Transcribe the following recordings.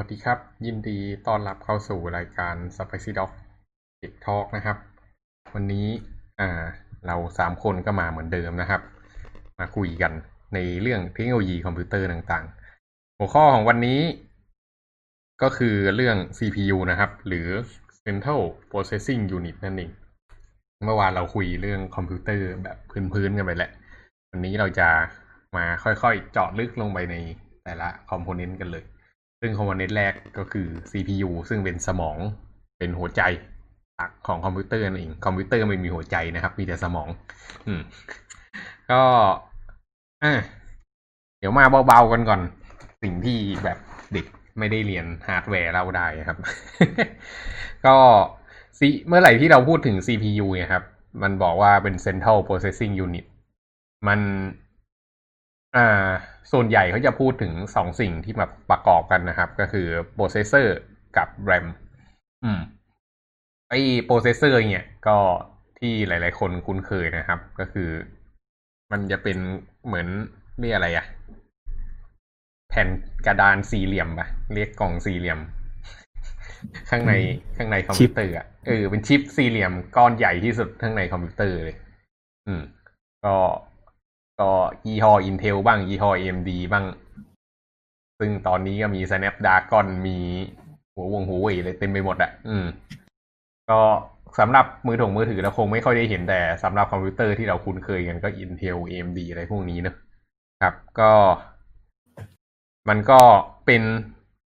วัสดีครับ ยินดีต้อนรับเข้าสู่รายการ Spicy Dog Tech Talk นะครับ วันนี้อ่าเราสามคนก็มาเหมือนเดิมนะครับ มาคุยกันในเรื่องเทคโนโลยีคอมพิวเตอร์ต่างๆ หัวข้อของวันนี้ก็คือเรื่อง CPU นะครับ หรือ Central Processing Unit นั่นเอง เมื่อวานเราคุยเรื่องคอมพิวเตอร์แบบพื้นๆกันไปแหละวันนี้เราจะมาค่อยๆเจาะลึกลงไปในแต่ละ component กันเลย ซึ่ง component แรกก็คือ CPU ซึ่งเป็นสมองเป็นหัวใจหลักของคอมพิวเตอร์นั่นเองคอมพิวเตอร์ไม่มีหัวใจนะครับ มีแต่สมอง อืม ก็อะเดี๋ยวมาเบาๆกันก่อน สิ่งที่แบบเด็กไม่ได้เรียนฮาร์ดแวร์เล่าได้ครับ ก็ C เมื่อไหร่ที่เราพูดถึง CPU เนี่ยครับ มันบอกว่าเป็น Central Processing Unit มัน อ่า ส่วนใหญ่เขาจะพูดถึงสองสิ่งที่มาประกอบกันนะครับ ก็คือ processor กับ RAM อืมไอ้ processor เนี่ยก็ที่หลาย ๆ คนคุ้นเคยนะครับ ก็คือ มันจะเป็นเหมือนเรียกอะไรอะแผ่นกระดานสี่เหลี่ยมปะเรียกกล่องสี่เหลี่ยม ข้างในข้างในคอมพิวเตอร์อะเออเป็นชิปสี่เหลี่ยมก้อนใหญ่ที่สุดข้างในคอมพิวเตอร์เลย อืม ก็ ก็ยี่ห้อ Intel บ้างยี่ห้อ AMD บ้าง ซึ่งตอนนี้ก็มี Snapdragon มีหัววงหัวเว่ยเลยเต็มไปหมดอะอืม ก็สำหรับมือถงมือถือเราคงไม่ค่อยได้เห็นแต่สำหรับคอมพิวเตอร์ที่เราคุ้นเคยกันก็ Intel AMD อะไรพวกนี้เนอะครับ ก็ มันก็เป็น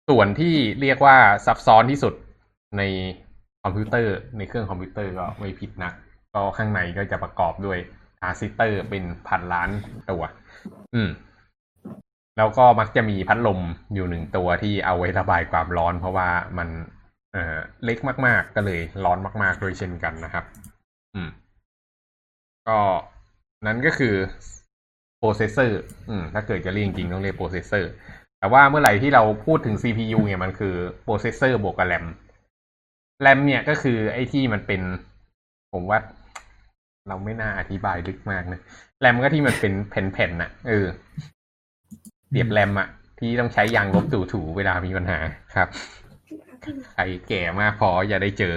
ส่วนที่เรียกว่าซับซ้อนที่สุดในคอมพิวเตอร์ในเครื่องคอมพิวเตอร์ก็ไม่ผิดนักก็ข้างในก็จะประกอบด้วย ทรานซิสเตอร์เป็นพันล้านตัว อืม แล้วก็มักจะมีพัดลมอยู่หนึ่งตัวที่เอาไว้ระบายความร้อน เพราะว่ามัน เอ่อ เล็กมาก ๆ ก็เลยร้อนมากๆโดยเช่นกันนะครับ อืม ก็นั้นก็คือ processor อืม ถ้าเกิดจะเรียกจริงต้องเรียก processor แต่ว่าเมื่อไหร่ที่เราพูดถึง CPU เนี่ยมันคือ processor บวกกับ RAM RAM เนี่ยก็คือไอ้ที่มันเป็น ผมว่า เราไม่น่าอธิบายลึกมากนะ RAM ก็ที่มันเป็นแผ่นๆน่ะ เออเปรียบแรมอะที่ต้องใช้ยางลบถูๆเวลามีปัญหาครับใครแก่มากพออย่าได้เจอ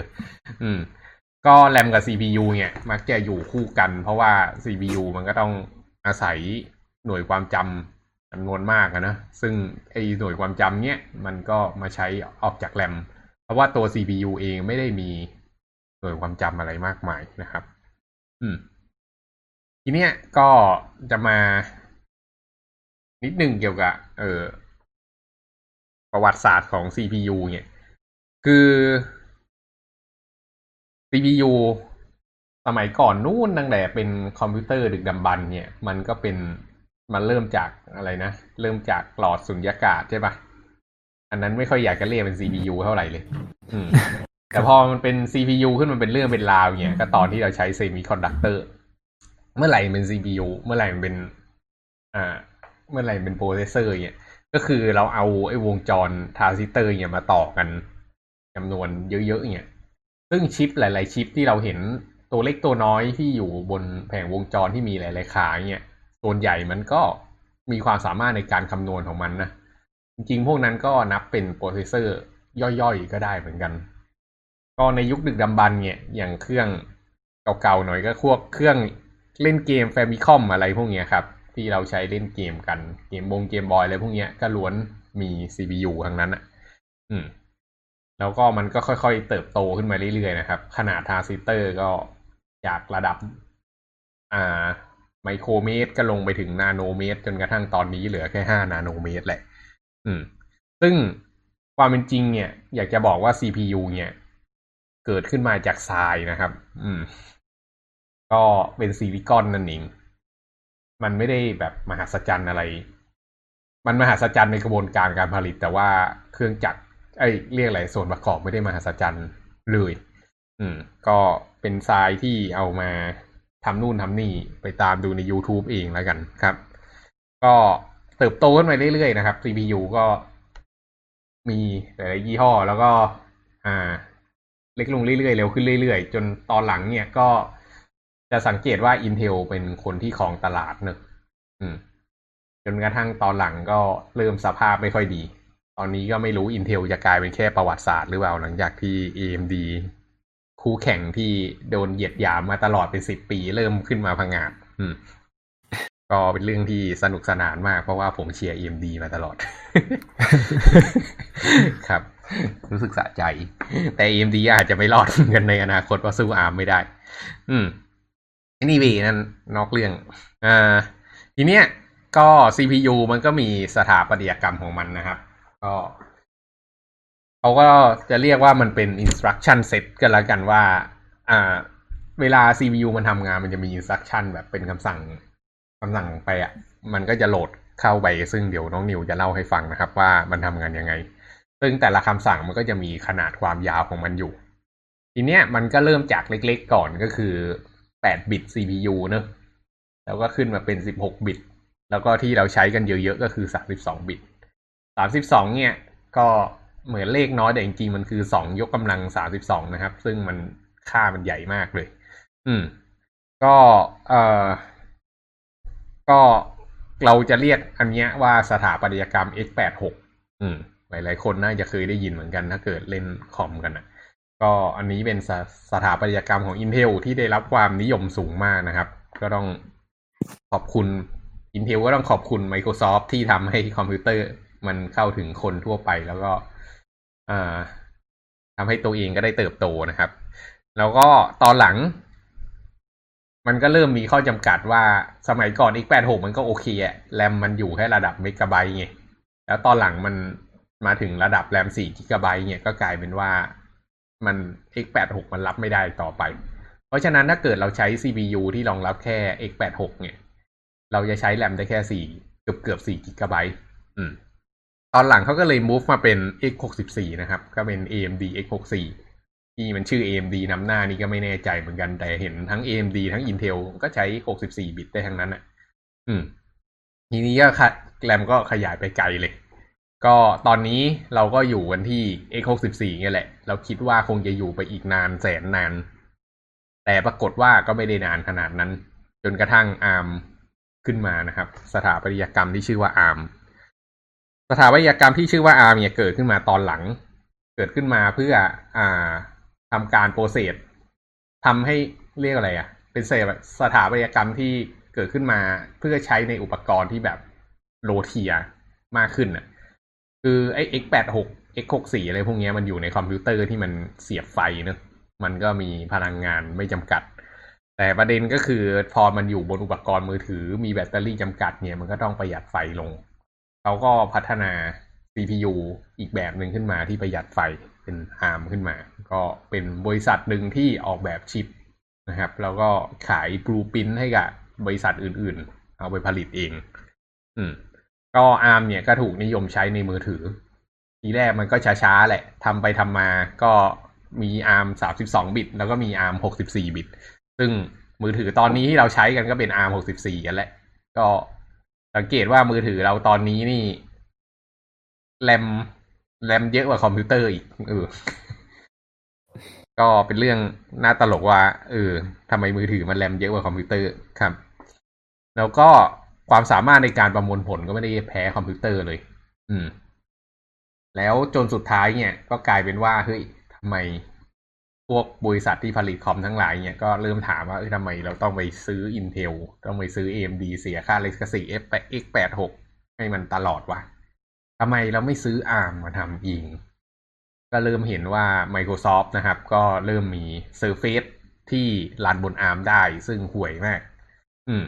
อืม ก็แรมกับ CPU เนี่ย มักจะอยู่คู่กัน เพราะว่า CPU มันก็ต้องอาศัยหน่วยความจำจำนวนมากอะนะ ซึ่งไอหน่วยความจำเนี่ย มันก็มาใช้ออกจากแรม เพราะว่าตัว CPU เองไม่ได้มีหน่วยความจำอะไรมากมายนะครับ อืม ทีเนี้ยก็จะมานิดหนึ่งเกี่ยวกับ เออประวัติศาสตร์ของ CPU เนี่ย คือ CPU สมัยก่อนนู่นตั้งแต่เป็นคอมพิวเตอร์ดึกดำบรรพ์เนี่ย มันก็เป็นมันเริ่มจากอะไรนะ เริ่มจากหลอดสุญญากาศใช่ปะอันนั้นไม่ค่อยอยากจะเรียกเป็น CPU เท่าไหร่เลย แต่พอมันเป็น CPU ขึ้นมันเป็นเรื่องเป็นราวเนี่ยก็ตอนที่เราใช้ semiconductor เมื่อไหร่มันเป็น CPU เมื่อไหร่มันเป็น อ่า เมื่อไหร่เป็น processor เนี่ยก็คือเราเอาไอ้วงจรทรานซิสเตอร์เนี่ยมาต่อกันจำนวนเยอะๆเนี่ยซึ่งชิปหลาย ๆ ชิปที่เราเห็นตัวเล็กตัวน้อยที่อยู่บนแผงวงจรที่มีหลาย ๆ ขาเนี่ยส่วนใหญ่มันก็มีความสามารถในการคำนวณของมันนะ จริง ๆ พวกนั้นก็นับเป็น processor ย่อย ๆ ก็ได้เหมือนกัน ก็ในยุคดึกดำบรรพ์เนี่ยอย่างเครื่องเก่าๆหน่อยก็พวกเครื่องเล่นเกมแฟมิคอมอะไรพวกเนี้ยครับ ที่เราใช้เล่นเกมกันเกมบงเกมบอยอะไรพวกเนี้ยก็ล้วนมี CPU ทั้งนั้นอะ อืม แล้วก็มันก็ค่อยๆเติบโตขึ้นมาเรื่อยๆนะครับ ขนาดทรานซิสเตอร์ก็จากระดับ อ่า ไมโครเมตรก็ลงไปถึงนาโนเมตร จนกระทั่งตอนนี้เหลือแค่ห้านาโนเมตรแหละ อืม ซึ่งความเป็นจริงเนี่ย อยากจะบอกว่า CPU เนี่ย เกิดขึ้นมาจากทรายนะครับ อืม ก็เป็นซิลิคอนนั่นเองมันไม่ได้แบบมหัศจรรย์อะไร มันมหัศจรรย์ในกระบวนการการผลิต แต่ว่าเครื่องจักรไอ้เรียกอะไรส่วนประกอบไม่ได้มหัศจรรย์เลย อืม ก็เป็นทรายที่เอามาทำนู่นทำนี่ไปตามดูใน YouTube เองแล้วกันครับ ก็เติบโตขึ้นไปเรื่อยๆนะครับ CPU ก็มีหลายๆยี่ห้อแล้วก็ อ่า เล็กลงเรื่อยๆ เร็วขึ้นเรื่อยๆ จนตอนหลังเนี่ยก็จะสังเกตว่า Intel เป็นคนที่ครองตลาดเนอะจนกระทั่งตอนหลังก็เริ่มสภาพไม่ค่อยดี ตอนนี้ก็ไม่รู้ Intel จะกลายเป็นแค่ประวัติศาสตร์หรือเปล่าหลังจากที่ AMD คู่แข่งที่โดนเหยียดหยามมาตลอดเป็นสิบปีเริ่มขึ้นมาพังงาดก็เป็นเรื่องที่สนุกสนานมากเพราะว่าผมเชียร์ AMD มาตลอด ครับ รู้สึกสะใจ แต่ AMD อาจจะไม่รอดกันในอนาคตเพราะสู้ ARM ไม่ได้ อืม anyway นั่นนอกเรื่องอ่าทีเนี้ยก็ CPU มันก็มีสถาปัตยกรรมของมันนะครับ ก็เขาก็จะเรียกว่ามันเป็น instruction set กันแล้วกันว่า อ่า เวลา CPU มันทำงานมันจะมี instruction แบบเป็นคำสั่งคำสั่งไปอะ มันก็จะโหลดเข้าไปซึ่งเดี๋ยวน้องนิวจะเล่าให้ฟังนะครับ ว่ามันทำงานยังไง ซึ่งแต่ละคำสั่งมันก็จะมีขนาดความยาวของมันอยู่ ทีเนี้ยมันก็เริ่มจากเล็กๆก่อนก็คือ8บิต CPU เนอะแล้วก็ขึ้นมาเป็น 16 บิต แล้วก็ที่เราใช้กันเยอะๆก็คือ 32 บิต 32 เนี่ย ก็เหมือนเลขน้อยแต่จริงๆ มันคือ 2 ยกกำลัง 32 นะครับ ซึ่งมันค่ามันใหญ่มากเลย อืม ก็เอ่อก็เราจะเรียกอันเนี้ยว่าสถาปัตยกรรม x86 อืม หลายๆ คนน่าจะเคยได้ยินเหมือนกันถ้าเกิดเล่นคอมกันนะก็อันนี้เป็นสสถาปัตยกรรมของ Intel ที่ได้รับความนิยมสูงมากนะครับ ก็ต้องขอบคุณ Intel ก็ต้องขอบคุณ Microsoft ที่ทำให้คอมพิวเตอร์มันเข้าถึงคนทั่วไปแล้วก็ทำให้ตัวเองก็ได้เติบโตนะครับ แล้วก็ตอนหลัง มันก็เริ่มมีข้อจำกัดว่าสมัยก่อน x86 มันก็โอเคอะแรมมันอยู่แค่ระดับเมกะไบต์ไงแล้วตอนหลังมัน มาถึงระดับแรม4กิกะไบต์เนี่ยก็กลายเป็นว่ามัน x86 มันรับไม่ได้ต่อไป เพราะฉะนั้นถ้าเกิดเราใช้ CPU ที่รองรับแค่ x86 เนี่ย เราจะใช้แรมได้แค่ 4 เกือบเกือบ4กิกะไบต์อืม ตอนหลังเขาก็เลย move มาเป็น x64 นะครับ ก็เป็น AMD x64 ที่มันชื่อ AMD นำหน้านี่ก็ไม่แน่ใจเหมือนกัน แต่เห็นทั้ง AMD ทั้ง Intel ก็ใช้ 64 บิตได้ทั้งนั้นอะ อืม ทีนี้ก็แรมก็ขยายไปไกลเลย ก็ตอนนี้เราก็อยู่กันที่ x64 เนี่ยแหละ เราคิดว่าคงจะอยู่ไปอีกนานแสนนาน แต่ปรากฏว่าก็ไม่ได้นานขนาดนั้น จนกระทั่ง ARM ขึ้นมานะครับ สถาปัตยกรรมที่ชื่อว่า ARM สถาปัตยกรรมที่ชื่อว่า ARM เนี่ยเกิดขึ้นมาตอนหลัง เกิดขึ้นมาเพื่ออ่าทำการโปรเซสทำให้เรียกอะไรอะ่ะ เป็นเศษสถาปัตยกรรมที่เกิดขึ้นมาเพื่อใช้ในอุปกรณ์ที่แบบโลเทียมากขึ้นอะ คือไอ้ x86 x64 อะไรพวกนี้มันอยู่ในคอมพิวเตอร์ที่มันเสียบไฟเนอะมันก็มีพลังงานไม่จำกัด แต่ประเด็นก็คือพอมันอยู่บนอุปกรณ์มือถือมีแบตเตอรี่จำกัดเนี่ยมันก็ต้องประหยัดไฟลง เขาก็พัฒนา CPU อีกแบบหนึ่งขึ้นมาที่ประหยัดไฟเป็น ARM ขึ้นมา ก็เป็นบริษัทหนึ่งที่ออกแบบชิปนะครับ แล้วก็ขายบลูปินให้กับบริษัทอื่นๆ เอาไปผลิตเอง อืม ก็ ARM เนี่ยก็ถูกนิยมใช้ในมือถือ ทีแรกมันก็ช้าๆแหละทำไปทำมาก็มี ARM 32บิต แล้วก็มี ARM 64บิต ซึ่งมือถือตอนนี้ที่เราใช้กันก็เป็น ARM 64กันแหละ ก็สังเกตว่ามือถือเราตอนนี้นี่แรมแรมเยอะกว่าคอมพิวเตอร์อีกเออก็เป็นเรื่องน่าตลกว่าเออทำไมมือถือมันแรมเยอะกว่าคอมพิวเตอร์ครับ แล้วก็ ความสามารถในการประมวลผลก็ไม่ได้แพ้คอมพิวเตอร์เลย อืม แล้วจนสุดท้ายเนี่ย ก็กลายเป็นว่าเฮ้ยทำไมพวกบริษัทที่ผลิตคอมทั้งหลายเนี่ยก็เริ่มถามว่าเออทำไมเราต้องไปซื้อ Intel ต้องไปซื้อ AMD เสียค่าเลิขสิทธิ์ X86 ให้มันตลอดวะทำไมเราไม่ซื้อ ARM มาทำเองก็เริ่มเห็นว่า Microsoft นะครับ ก็เริ่มมี Surface ที่รันบน ARM ได้ซึ่งห่วยมาก อืม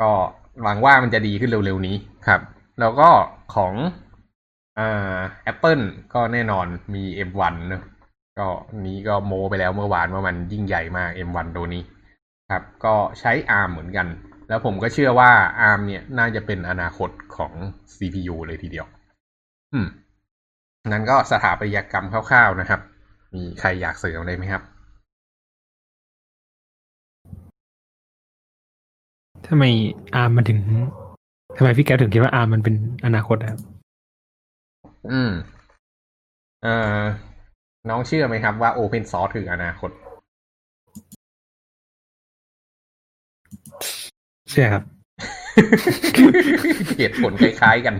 ก็ หวังว่ามันจะดีขึ้นเร็วๆนี้ครับ แล้วก็ของอ่า Apple ก็แน่นอนมี M1 เนอะก็นี้ก็โมไปแล้วเมื่อวานว่ามันยิ่งใหญ่มาก M1 ตัวนี้ครับ ก็ใช้ ARM เหมือนกัน แล้วผมก็เชื่อว่า ARM เนี่ยน่าจะเป็นอนาคตของ CPU เลยทีเดียว อืม นั้นก็สถาปัตยกรรมคร่าวๆนะครับ มีใครอยากเสริมอะไรไหมครับ ทำไมอาร์มมันถึงทำไมพี่แก๊ปถึงคิดว่าอาร์มมันเป็นอนาคตครับ อืม เอ่อ น้องเชื่อไหมครับว่า Open Source คืออนาคต เชื่อครับเหตุผลคล้ายๆกัน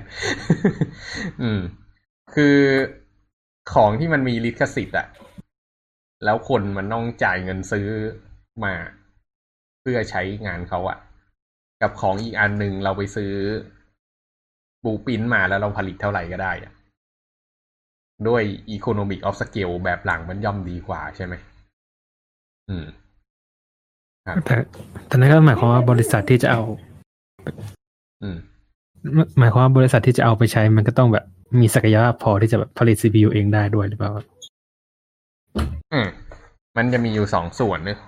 อืม คือของที่มันมีลิขสิทธิ์อะแล้วคนมันต้องจ่ายเงินซื้อมา เพื่อใช้งานเขาอะ กับของอีกอันหนึ่งเราไปซื้อบูปินมาแล้วเราผลิตเท่าไหร่ก็ได้อะด้วย Economic of Scale แบบหลังมันย่อมดีกว่าใช่ไหม อืมครับแต่แต่นั่นก็หมายความว่าบริษัทที่จะเอา อืม หมายความว่าบริษัทที่จะเอาไปใช้มันก็ต้องแบบมีศักยภาพพอที่จะแบบผลิต CPU เองได้ด้วยหรือเปล่าครับอืม มันจะมีอยู่สองส่วนเนอะ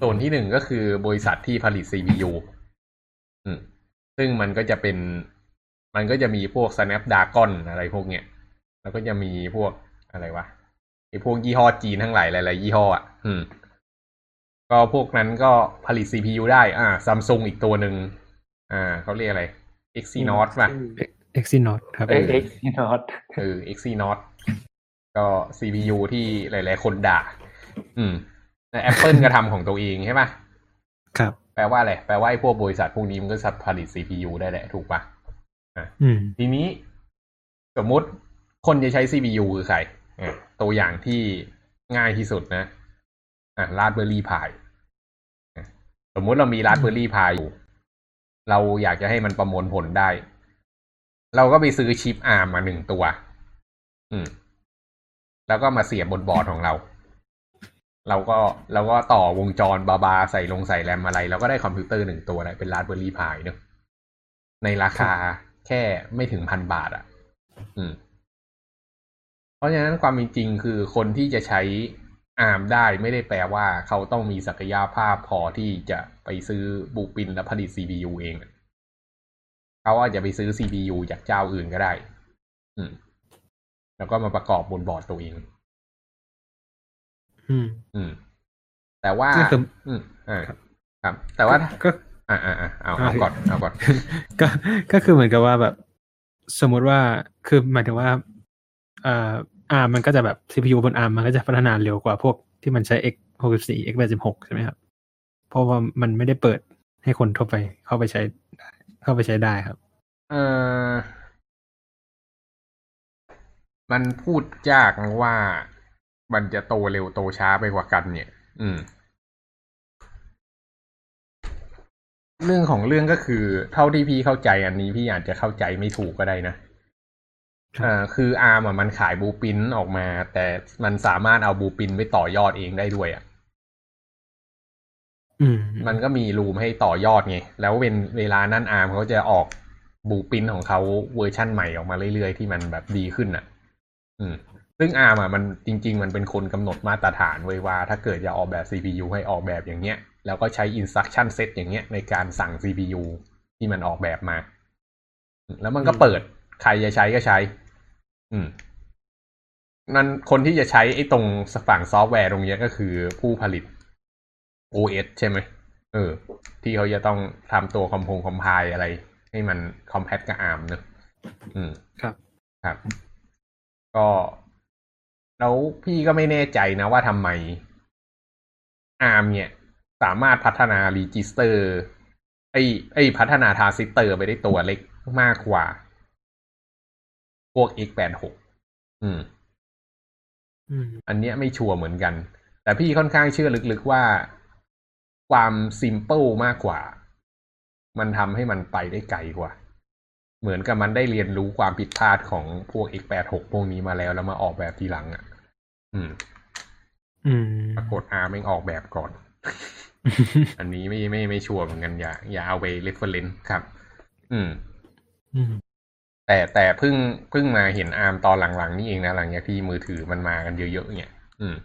ส่วนที่หนึ่งก็คือบริษัทที่ผลิต CPU อืม ซึ่งมันก็จะเป็น มันก็จะมีพวก Snapdragon อะไรพวกเนี้ย แล้วก็จะมีพวกอะไรวะไอพวกยี่ห้อจีนทั้งหลายหลายๆยี่ห้ออะ อืม ก็พวกนั้นก็ผลิต CPU ได้ อ่าซัมซุงอีกตัวหนึ่ง อ่า เขาเรียกอะไร Exynos ป่ะ Exynos ครับเออเอ็กซ์นอตเออ Exynos ก็ CPU ที่หลาย ๆ คนด่า อืมแต่ Apple ก็ทำของตัวเองใช่ปะครับ แปลว่าอะไร แปลว่าไอ้พวกบริษัทพวกนี้มันก็สัตว์ผลิต CPU ได้แหละ ถูกปะอืมทีนี้สมมุติคนจะใช้ CPU คือใครอะตัวอย่างที่ง่ายที่สุดนะอะ Raspberry Pi อะสมมุติเรามี Raspberry Pi อยู่ เราอยากจะให้มันประมวลผลได้ เราก็ไปซื้อชิป ARM มาหนึ่งตัว อืม แล้วก็มาเสียบบนบอร์ดของเรา เราก็เราก็ต่อวงจรบาบาใส่ลงใส่แรมอะไร เราก็ได้คอมพิวเตอร์หนึ่งตัวเลยเป็น Raspberry Pi เนอะในราคาแค่ไม่ถึงพันบาทอะ อืม เพราะฉะนั้นความจริงคือคนที่จะใช้อาร์มได้ไม่ได้แปลว่าเขาต้องมีศักยภาพพอที่จะไปซื้อบูปินและผลิต CPU เอง เขาอาจจะไปซื้อ CPU จากเจ้าอื่นก็ได้ อืม แล้วก็มาประกอบบนบอร์ดตัวเอง อืม อืม แต่ว่าก็คืออืมอ่าครับ แต่ว่าก็อ่าอ่าอ่าเอาเอาก่อนเอาก่อนก็ก็คือเหมือนกับว่าแบบ สมมุติว่าคือหมายถึงว่าเอ่ออาร์มันก็จะแบบ CPU บนอาร์มันก็จะพัฒนาเร็วกว่าพวกที่มันใช้ x 6 4 x 8 6ใช่ไหมครับ เพราะว่ามันไม่ได้เปิดให้คนทั่วไปเข้าไปใช้ เข้าไปใช้ได้ครับ เออมันพูดยากว่า มันจะโตเร็วโตช้าไปกว่ากัน เนี่ย อืม เรื่องของเรื่องก็คือเท่าที่พี่เข้าใจอันนี้พี่อาจจะเข้าใจไม่ถูกก็ได้นะครับอ่าคือ ARM อะมันขาย blueprint ออกมา แต่มันสามารถเอาบูปินไปต่อยอดเองได้ด้วยอะอืมมันก็มี room ให้ต่อยอดไง แล้วเป็นเวลานั้น ARM เขาจะออก blueprint ของเขาเวอร์ชั่นใหม่ออกมาเรื่อยๆ ที่มันแบบดีขึ้นอะ อืม ซึ่ง ARM อะมันจริง ๆ มันเป็นคนกำหนดมาตรฐานไว้ว่า ถ้าเกิดจะออกแบบ CPU ให้ออกแบบอย่างเงี้ย แล้วก็ใช้ instruction set อย่างเงี้ยในการสั่ง CPU ที่มันออกแบบมา แล้วมันก็เปิดใครจะใช้ก็ใช้ อืมนั่นคนที่จะใช้ไอ้ตรงฝั่งซอฟต์แวร์ตรงเนี้ยก็คือผู้ผลิต OS ใช่ไหมเออ ที่เขาจะต้องทำตัวคอมพง compile อะไร ให้มัน compat กับ ARM เนอะอืมครับ ครับ ก็ แล้วพี่ก็ไม่แน่ใจนะว่าทำไม ARM เนี่ย สามารถพัฒนา register ไอ้ไอ้พัฒนาทรานซิสเตอร์ไปได้ตัวเล็กมากกว่า พวก x86 อืมอืม อันเนี้ยไม่ชัวร์เหมือนกัน แต่พี่ค่อนข้างเชื่อลึกๆว่าความ simple มากกว่า มันทำให้มันไปได้ไกลกว่า เหมือนกับมันได้เรียนรู้ความผิดพลาดของพวก x86 พวกนี้มาแล้วแล้วมาออกแบบทีหลังอะ อืม อืม ปรากฏ ARM เองออกแบบก่อน อันนี้ไม่ไม่ไม่ชัวร์เหมือนกันอย่า อย่าเอาไป reference ครับ อืม อืมแต่แต่เพิ่งเพิ่งมาเห็น ARM ตอนหลังๆ นี่เองนะหลังจากที่มือถือมันมากันเยอะๆเนี่ยอืม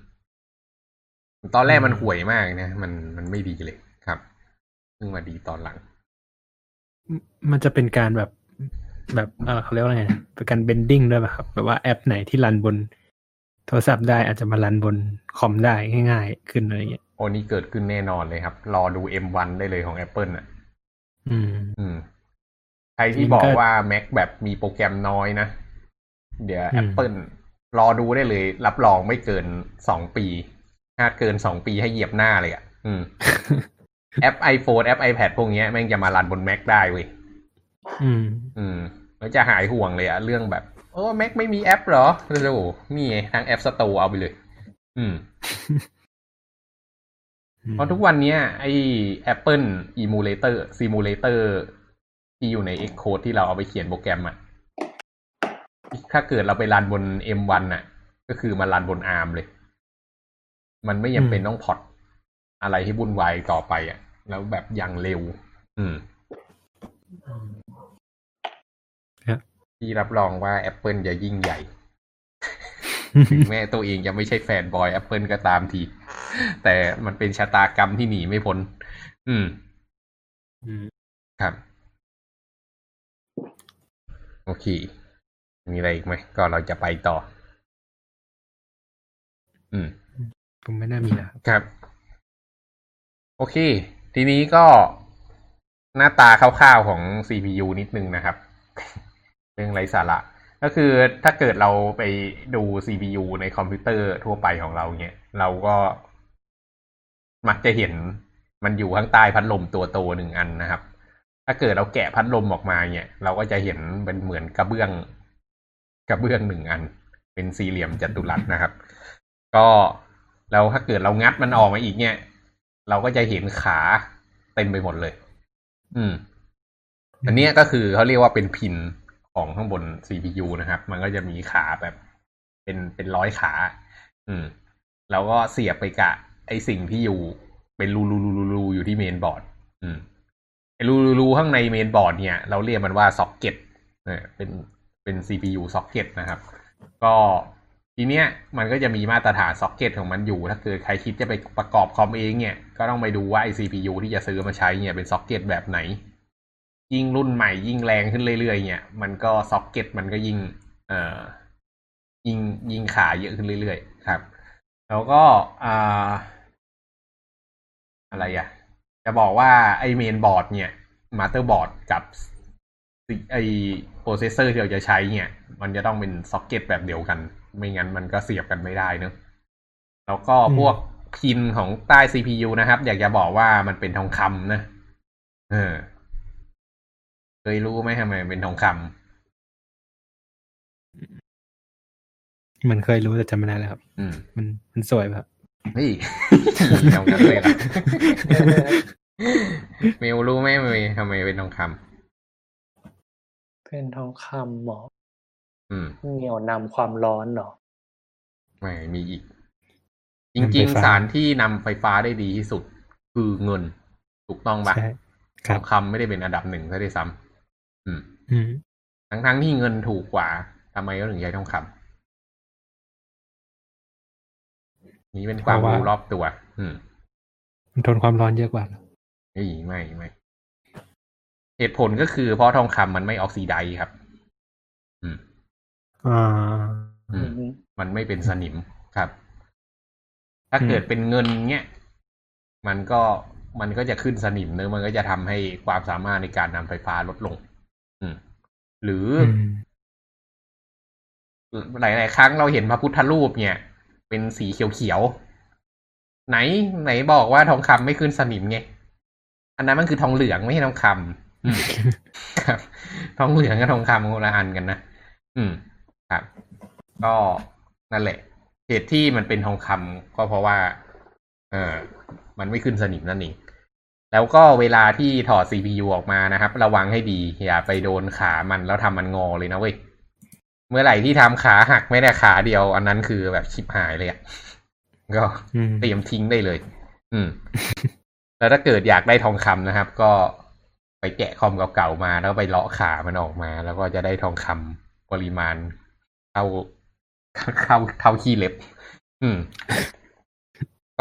ตอนแรกมันห่วยมากนะมันมันไม่ดีเลยครับเพิ่งมาดีตอนหลัง มันจะเป็นการแบบ แบบเออเขาเรียกว่าไงนะเป็นการเบนดิ้งด้วยป่ะครับ แบบว่าแอปไหนที่รันบน โทรศัพท์ได้อาจจะมารันบนคอมได้ง่ายๆ ขึ้นอะไรเงี้ยโอ้นี่เกิดขึ้นแน่นอนเลยครับ รอดู M1 ได้เลยของ Apple อะ อืม อืม ใครที่บอกว่า Mac แบบมีโปรแกรมน้อยนะ เดี๋ยวอืม Apple รอดูได้เลย รับรองไม่เกินสองปี ถ้าเกินสองปีให้เหยียบหน้าเลยอะ อืม แอป iPhone แอป iPad พวกเนี้ยแม่งจะมา run บน Mac ได้เว้ย อืม อืม แล้วจะหายห่วงเลยอะเรื่องแบบ โอ้ Mac ไม่มีแอปเหรอโอ้โหนี่ไงทาง App Store เอาไปเลย อืมเพราะทุกวันเนี้ยไอ้ Apple Emulator Simulator ที่อยู่ใน Xcode ที่เราเอาไปเขียนโปรแกรมอะถ้าเกิดเราไปรันบน M1 น่ะ ก็คือมารันบน ARM เลย มันไม่ยังเป็นต้องพอร์ตอะไรให้วุ่นวายต่อไปอะแล้วแบบอย่างเร็ว อืม ครับที่รับรองว่า Apple จะยิ่งใหญ่ ถึงแม้ตัวเองยังไม่ใช่แฟนบอย Apple ก็ตามที แต่มันเป็นชะตากรรมที่หนีไม่พ้น อืม อืม ครับ โอเค มีอะไรอีกไหม ก็เราจะไปต่อ อืม ผมไม่น่ามีแล้วครับ ครับ โอเค ทีนี้ก็หน้าตาคร่าวๆของ CPU นิดนึงนะครับ เรื่องไร้สาระ ก็คือถ้าเกิดเราไปดู CPU ในคอมพิวเตอร์ทั่วไปของเราเนี่ย เราก็มักจะเห็นมันอยู่ข้างใต้พัดลมตัวโตหนึ่งอันนะครับ ถ้าเกิดเราแกะพัดลมออกมาเนี่ย เราก็จะเห็นเป็นเหมือนกระเบื้อง กระเบื้องหนึ่งอัน เป็นสี่เหลี่ยมจัตุรัสนะครับ ก็แล้วถ้าเกิดเรางัดมันออกมาอีกเนี่ย เราก็จะเห็นขาเต็มไปหมดเลย อืม อันนี้ก็คือเขาเรียกว่าเป็นพิน ของข้างบน CPU นะครับ มันก็จะมีขาแบบเป็นเป็นร้อยขา อืม แล้วก็เสียบไปกะ ไอสิ่งที่อยู่เป็นรูรูรูรูรูอยู่ที่เมนบอร์ด อืมไอรูรูรูข้างในเมนบอร์ดเนี่ย เราเรียกมันว่าซ็อกเก็ตเออเป็นเป็น CPU ซ็อกเก็ตนะครับ ก็ทีเนี้ยมันก็จะมีมาตรฐานซ็อกเก็ตของมันอยู่ ถ้าเกิดใครคิดจะไปประกอบคอมเองเนี่ย ก็ต้องไปดูว่าไอ CPU ที่จะซื้อมาใช้เนี่ยเป็นซ็อกเก็ตแบบไหน ยิ่งรุ่นใหม่ยิ่งแรงขึ้นเรื่อยๆเนี่ยมันก็ซ็อกเก็ตมันก็ยิ่ง เอ่อยิ่งยิ่งขาเยอะขึ้นเรื่อยๆครับ แล้วก็อ่าอะไรอะ จะบอกว่าไอเมนบอร์ดเนี่ย motherboard กับไอ processor ที่เราจะใช้เนี่ย มันจะต้องเป็นซ็อกเก็ตแบบเดียวกัน ไม่งั้นมันก็เสียบกันไม่ได้เนอะแล้วก็พวก pin ของใต้ CPU นะครับ อยากจะบอกว่ามันเป็นทองคำนะ เออ เคยรู้ไหมทำไมเป็นทองคำมันเคยรู้แต่จำไม่ได้แล้วครับอืม มันมันสวยแบบเฮ้ยทำกันเลยล่ะเมลรู้ไหมเมย์ทำไมเป็นทองคเป็นทองคำหมอำอืม เหนี่ยวนำความร้อนเหรอไม่มีอีกจนำไฟริงฟ้าๆสารที่นำไฟฟ้าได้ดีที่สุด คือเงิน ถูกต้องปะใช่ คทรัอบงคำไม่ได้เป็นอันดับหนึ่งซะด้วยซ้ำ อืม อืม ทั้งๆที่เงินถูกกว่าทำไมก็ถึงใช้ทองคำนี่เป็นความรู้รอบตัว อืม มันทนความร้อนเยอะกว่าเหรอเฮ้ยไม่ไม่เหตุผลก็คือเพราะทองคำมันไม่ออกซิไดซ์ครับ อืมอ่าอืมอืมมันไม่เป็นสนิมครับ ถ้าเกิดอืมเป็นเงินเนี้ยมันก็มันก็จะขึ้นสนิมเนอะมันก็จะทำให้ความสามารถในการนำไฟฟ้าลดลงอืม หรืออือมหลาย ๆ ครั้งเราเห็นพระพุทธรูปเนี่ย เป็นสีเขียวๆไหนไหนบอกว่าทองคำไม่ขึ้นสนิมไงอันนั้นมันคือทองเหลืองไม่ใช่ทองคำอืมครับ ทองเหลืองกับทองคำคนละอันกันนะอืมครับ ก็นั่นแหละเหตุที่มันเป็นทองคำก็เพราะว่า เออมันไม่ขึ้นสนิมนั่นเอง แล้วก็เวลาที่ถอด CPU ออกมานะครับ ระวังให้ดี อย่าไปโดนขามันแล้วทำมันงอเลยนะเว้ย เมื่อไหร่ที่ทำขาหักไม่ได้ขาเดียว อันนั้นคือแบบชิบหายเลยอะก็อืมเตรียมทิ้งได้เลย อืม แล้วถ้าเกิดอยากได้ทองคำนะครับ ก็ไปแกะคอมเก่าๆมา แล้วไปเลาะขามันออกมา แล้วก็จะได้ทองคำปริมาณเท่าเท่าเท่าขี้เล็บ อืม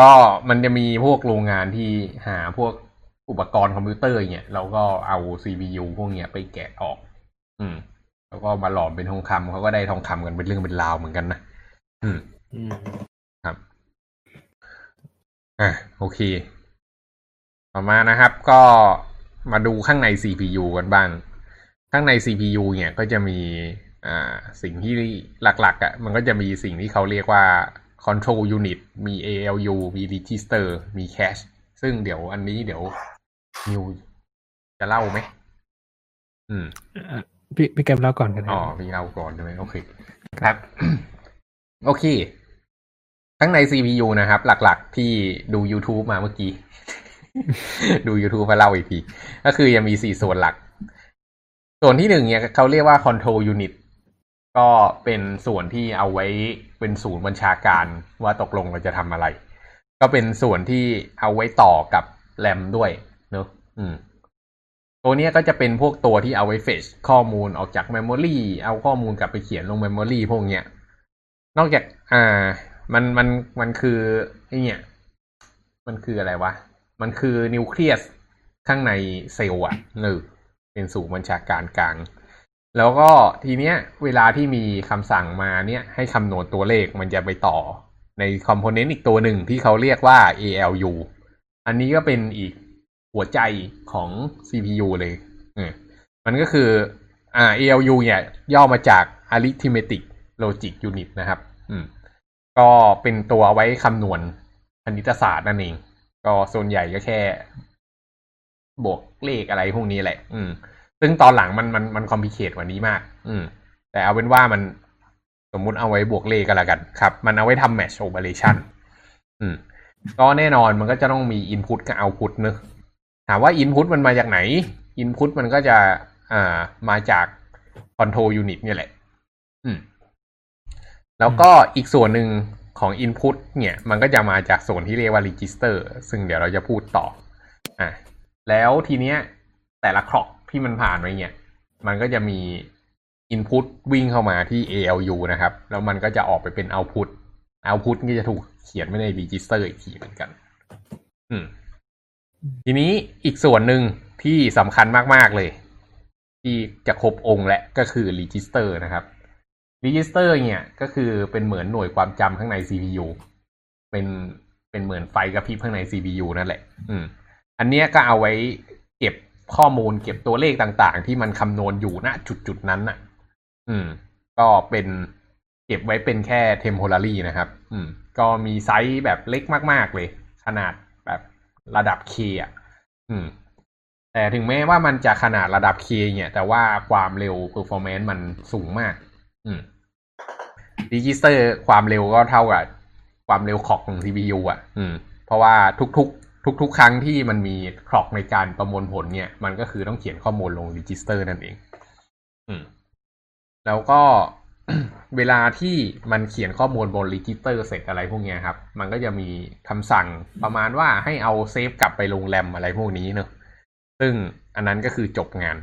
ก็มันจะมีพวกโรงงานที่หาพวก อุปกรณ์คอมพิวเตอร์เนี่ยเราก็เอา CPU พวกเนี้ยไปแกะออก อืม แล้วก็มาหลอมเป็นทองคำเขาก็ได้ทองคำกันเป็นเรื่องเป็นราวเหมือนกันนะอืมอืมครับอะโอเค ต่อมานะครับ ก็มาดูข้างใน CPU กันบ้าง ข้างใน CPU เนี่ยก็จะมีอ่าสิ่งที่หลักๆอะ่ะ มันก็จะมีสิ่งที่เขาเรียกว่า control unit มี ALU มี register มี cache ซึ่งเดี๋ยวอันนี้เดี๋ยว นิวจะเล่าไหมอืมอะพี่พี่แกมเล่าก่อนกันนะอ๋อพี่เราก่อนใช่ไหมโอเคครับ โอเค ทั้งใน CPU นะครับ หลักๆ ที่ดู YouTube มาเมื่อกี้ ดู YouTube มาเล่าอีกที ก็คือยังมีสี่ส่วนหลัก ส่วนที่หนึ่งเนี่ยเขาเรียกว่า Control Unit ก็เป็นส่วนที่เอาไว้เป็นศูนย์บัญชาการว่าตกลงเราจะทำอะไร ก็เป็นส่วนที่เอาไว้ต่อกับแรมด้วยเนอะอืม ตัวนี้ก็จะเป็นพวกตัวที่เอาไว้เฟชข้อมูลออกจากเมมโมรีเอาข้อมูลกลับไปเขียนลง memory พวกเนี้ย นอกจากอ่า มันมันมันคือไอเนี่ย มันคืออะไรวะ มันคือนิวเคลียสข้างในเซลล์อะหรือเป็นศูนย์บัญชาการกลาง แล้วก็ทีเนี้ย เวลาที่มีคำสั่งมาเนี่ย ให้คำนวณตัวเลขมันจะไปต่อใน component อีกตัวหนึ่งที่เขาเรียกว่า ALU อันนี้ก็เป็นอีก หัวใจของ CPU เลยมันก็คืออ่า ALU เนี่ย ย่อมาจาก Arithmetic Logic Unit นะครับ อืม ก็เป็นตัวไว้คำนวณคณิตศาสตร์นั่นเอง ก็ส่วนใหญ่ก็แค่ บวกเลขอะไรพวกนี้แหละ อืม ซึ่งตอนหลังมันมันมันคอมพิเคทกว่านี้มาก อืม แต่เอาเป็นว่ามันสมมุติเอาไว้บวกเลขก็แล้วกันครับ มันเอาไว้ทำ match operation อืม ก็แน่นอนมันก็จะต้องมี input กับ output เนอะ ถามว่า input มันมาจากไหน input มันก็จะอ่ามาจาก control unit เนี่ยแหละ อืม แล้วก็อีกส่วนหนึ่งของ input เนี่ย มันก็จะมาจากส่วนที่เรียกว่า register ซึ่งเดี๋ยวเราจะพูดต่อ อะแล้วทีเนี้ย แต่ละคล็อกที่มันผ่านไปเนี่ย มันก็จะมี input วิ่งเข้ามาที่ ALU นะครับ แล้วมันก็จะออกไปเป็น output output ก็จะถูกเขียนไว้ใน register อีกทีเหมือนกัน อืม ทีนี้อีกส่วนหนึ่งที่สำคัญมาก ๆ เลย ที่จะครบองค์และก็คือ register นะครับ register เนี่ยก็คือเป็นเหมือนหน่วยความจำข้างใน CPU เป็นเป็นเหมือนไฟกระพริบข้างใน CPU นั่นแหละ อืม อันเนี้ยก็เอาไว้เก็บข้อมูลเก็บตัวเลขต่างๆ ที่มันคำนวณอยู่ณจุดจุดๆนั้นน่ะ อืม ก็เป็นเก็บไว้เป็นแค่ temporary นะครับ อืม ก็มีไซส์แบบเล็กมาก ๆ เลย ขนาด ระดับ K อะอืมแต่ถึงแม้ว่ามันจะขนาดระดับ K เนี่ย แต่ว่าความเร็ว performance มันสูงมาก อืม register ความเร็วก็เท่ากับความเร็วคล็อกของ CPU อะ อืม เพราะว่าทุกๆ ทุก ๆ ครั้งที่มันมีคล็อกในการประมวลผลเนี่ย มันก็คือต้องเขียนข้อมูลลง register นั่นเอง อืม แล้วก็ เวลาที่มันเขียนข้อมูลบน register เสร็จอะไรพวกนี้ครับ มันก็จะมีคำสั่งประมาณว่าให้เอาเซฟกลับไปลงแรมอะไรพวกนี้เนอะซึ่งอันนั้นก็คือจบงาน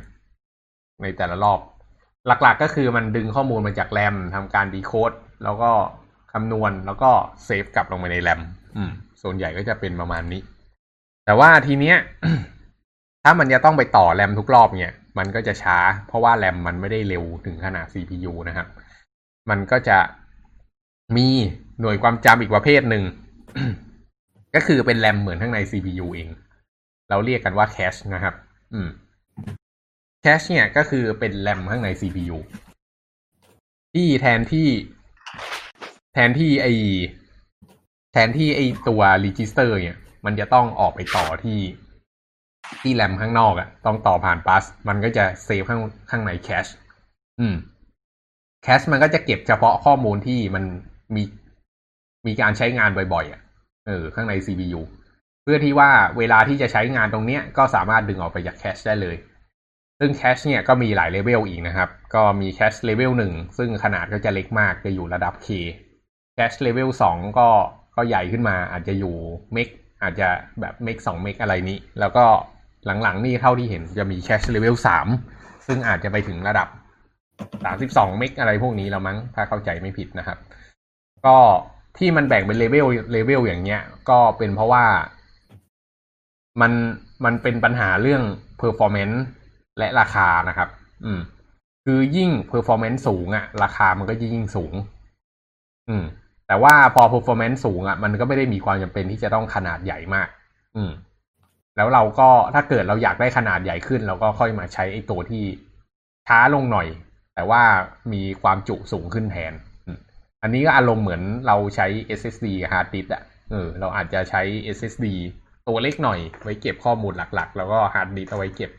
ในแต่ละรอบ หลักๆก็คือมันดึงข้อมูลมาจากแรมทำการดีโคดแล้วก็คำนวณแล้วก็เซฟกลับลงไปในแรมอืม ส่วนใหญ่ก็จะเป็นประมาณนี้ แต่ว่าทีเนี้ย ถ้ามันจะต้องไปต่อแรมทุกรอบเนี่ย มันก็จะช้า เพราะว่าแรมมันไม่ได้เร็วถึงขนาด CPU นะครับ มันก็จะมีหน่วยความจำอีกประเภทหนึ่ง ก็คือเป็นแรมเหมือนข้างใน CPU เอง เราเรียกกันว่าแคชนะครับ อืมแคชเนี่ยก็คือเป็นแรมข้างใน CPU ที่แทนที่แทนที่ไอแทนที่ไอตัว register เนี่ย มันจะต้องออกไปต่อที่ที่แรมข้างนอกอะ่ะต้องต่อผ่าน bus มันก็จะ save ข้างข้างใน cache อืม cache มันก็จะเก็บเฉพาะข้อมูลที่มันมีมีการใช้งานบ่อยๆอะเออข้างใน CPU เพื่อที่ว่าเวลาที่จะใช้งานตรงเนี้ยก็สามารถดึงออกไปจาก cache ได้เลย ซึ่ง cache เนี่ยก็มีหลาย level อีกนะครับ ก็มี cache level หนึ่งซึ่งขนาดก็จะเล็กมากจะอยู่ระดับ K cache level สองก็ก็ใหญ่ขึ้นมาอาจจะอยู่ meg อาจจะแบบ meg สอง meg อะไรนี้ แล้วก็หลังๆนี่เท่าที่เห็นจะมี cache level สามซึ่งอาจจะไปถึงระดับ สามสิบสอง meg อะไรพวกนี้แล้วมั้ง ถ้าเข้าใจไม่ผิดนะครับ ก็ที่มันแบ่งเป็นเลเวลเลเวลอย่างเงี้ย ก็เป็นเพราะว่ามันมันเป็นปัญหาเรื่อง performance และราคานะครับ อืม คือยิ่ง performance สูงอะราคามันก็ยิ่งสูง อืม แต่ว่าพอ performance สูงอะมันก็ไม่ได้มีความจำเป็นที่จะต้องขนาดใหญ่มาก อืม แล้วเราก็ถ้าเกิดเราอยากได้ขนาดใหญ่ขึ้น เราก็ค่อยมาใช้ไอ้ตัวที่ช้าลงหน่อย แต่ว่ามีความจุสูงขึ้นแทน อันนี้ก็อารมณ์เหมือนเราใช้ SSD กับ hard disk อะเออเราอาจจะใช้ SSD ตัวเล็กหน่อย ไว้เก็บข้อมูลหลักๆ แล้วก็ hard disk เอาไว้เก็บ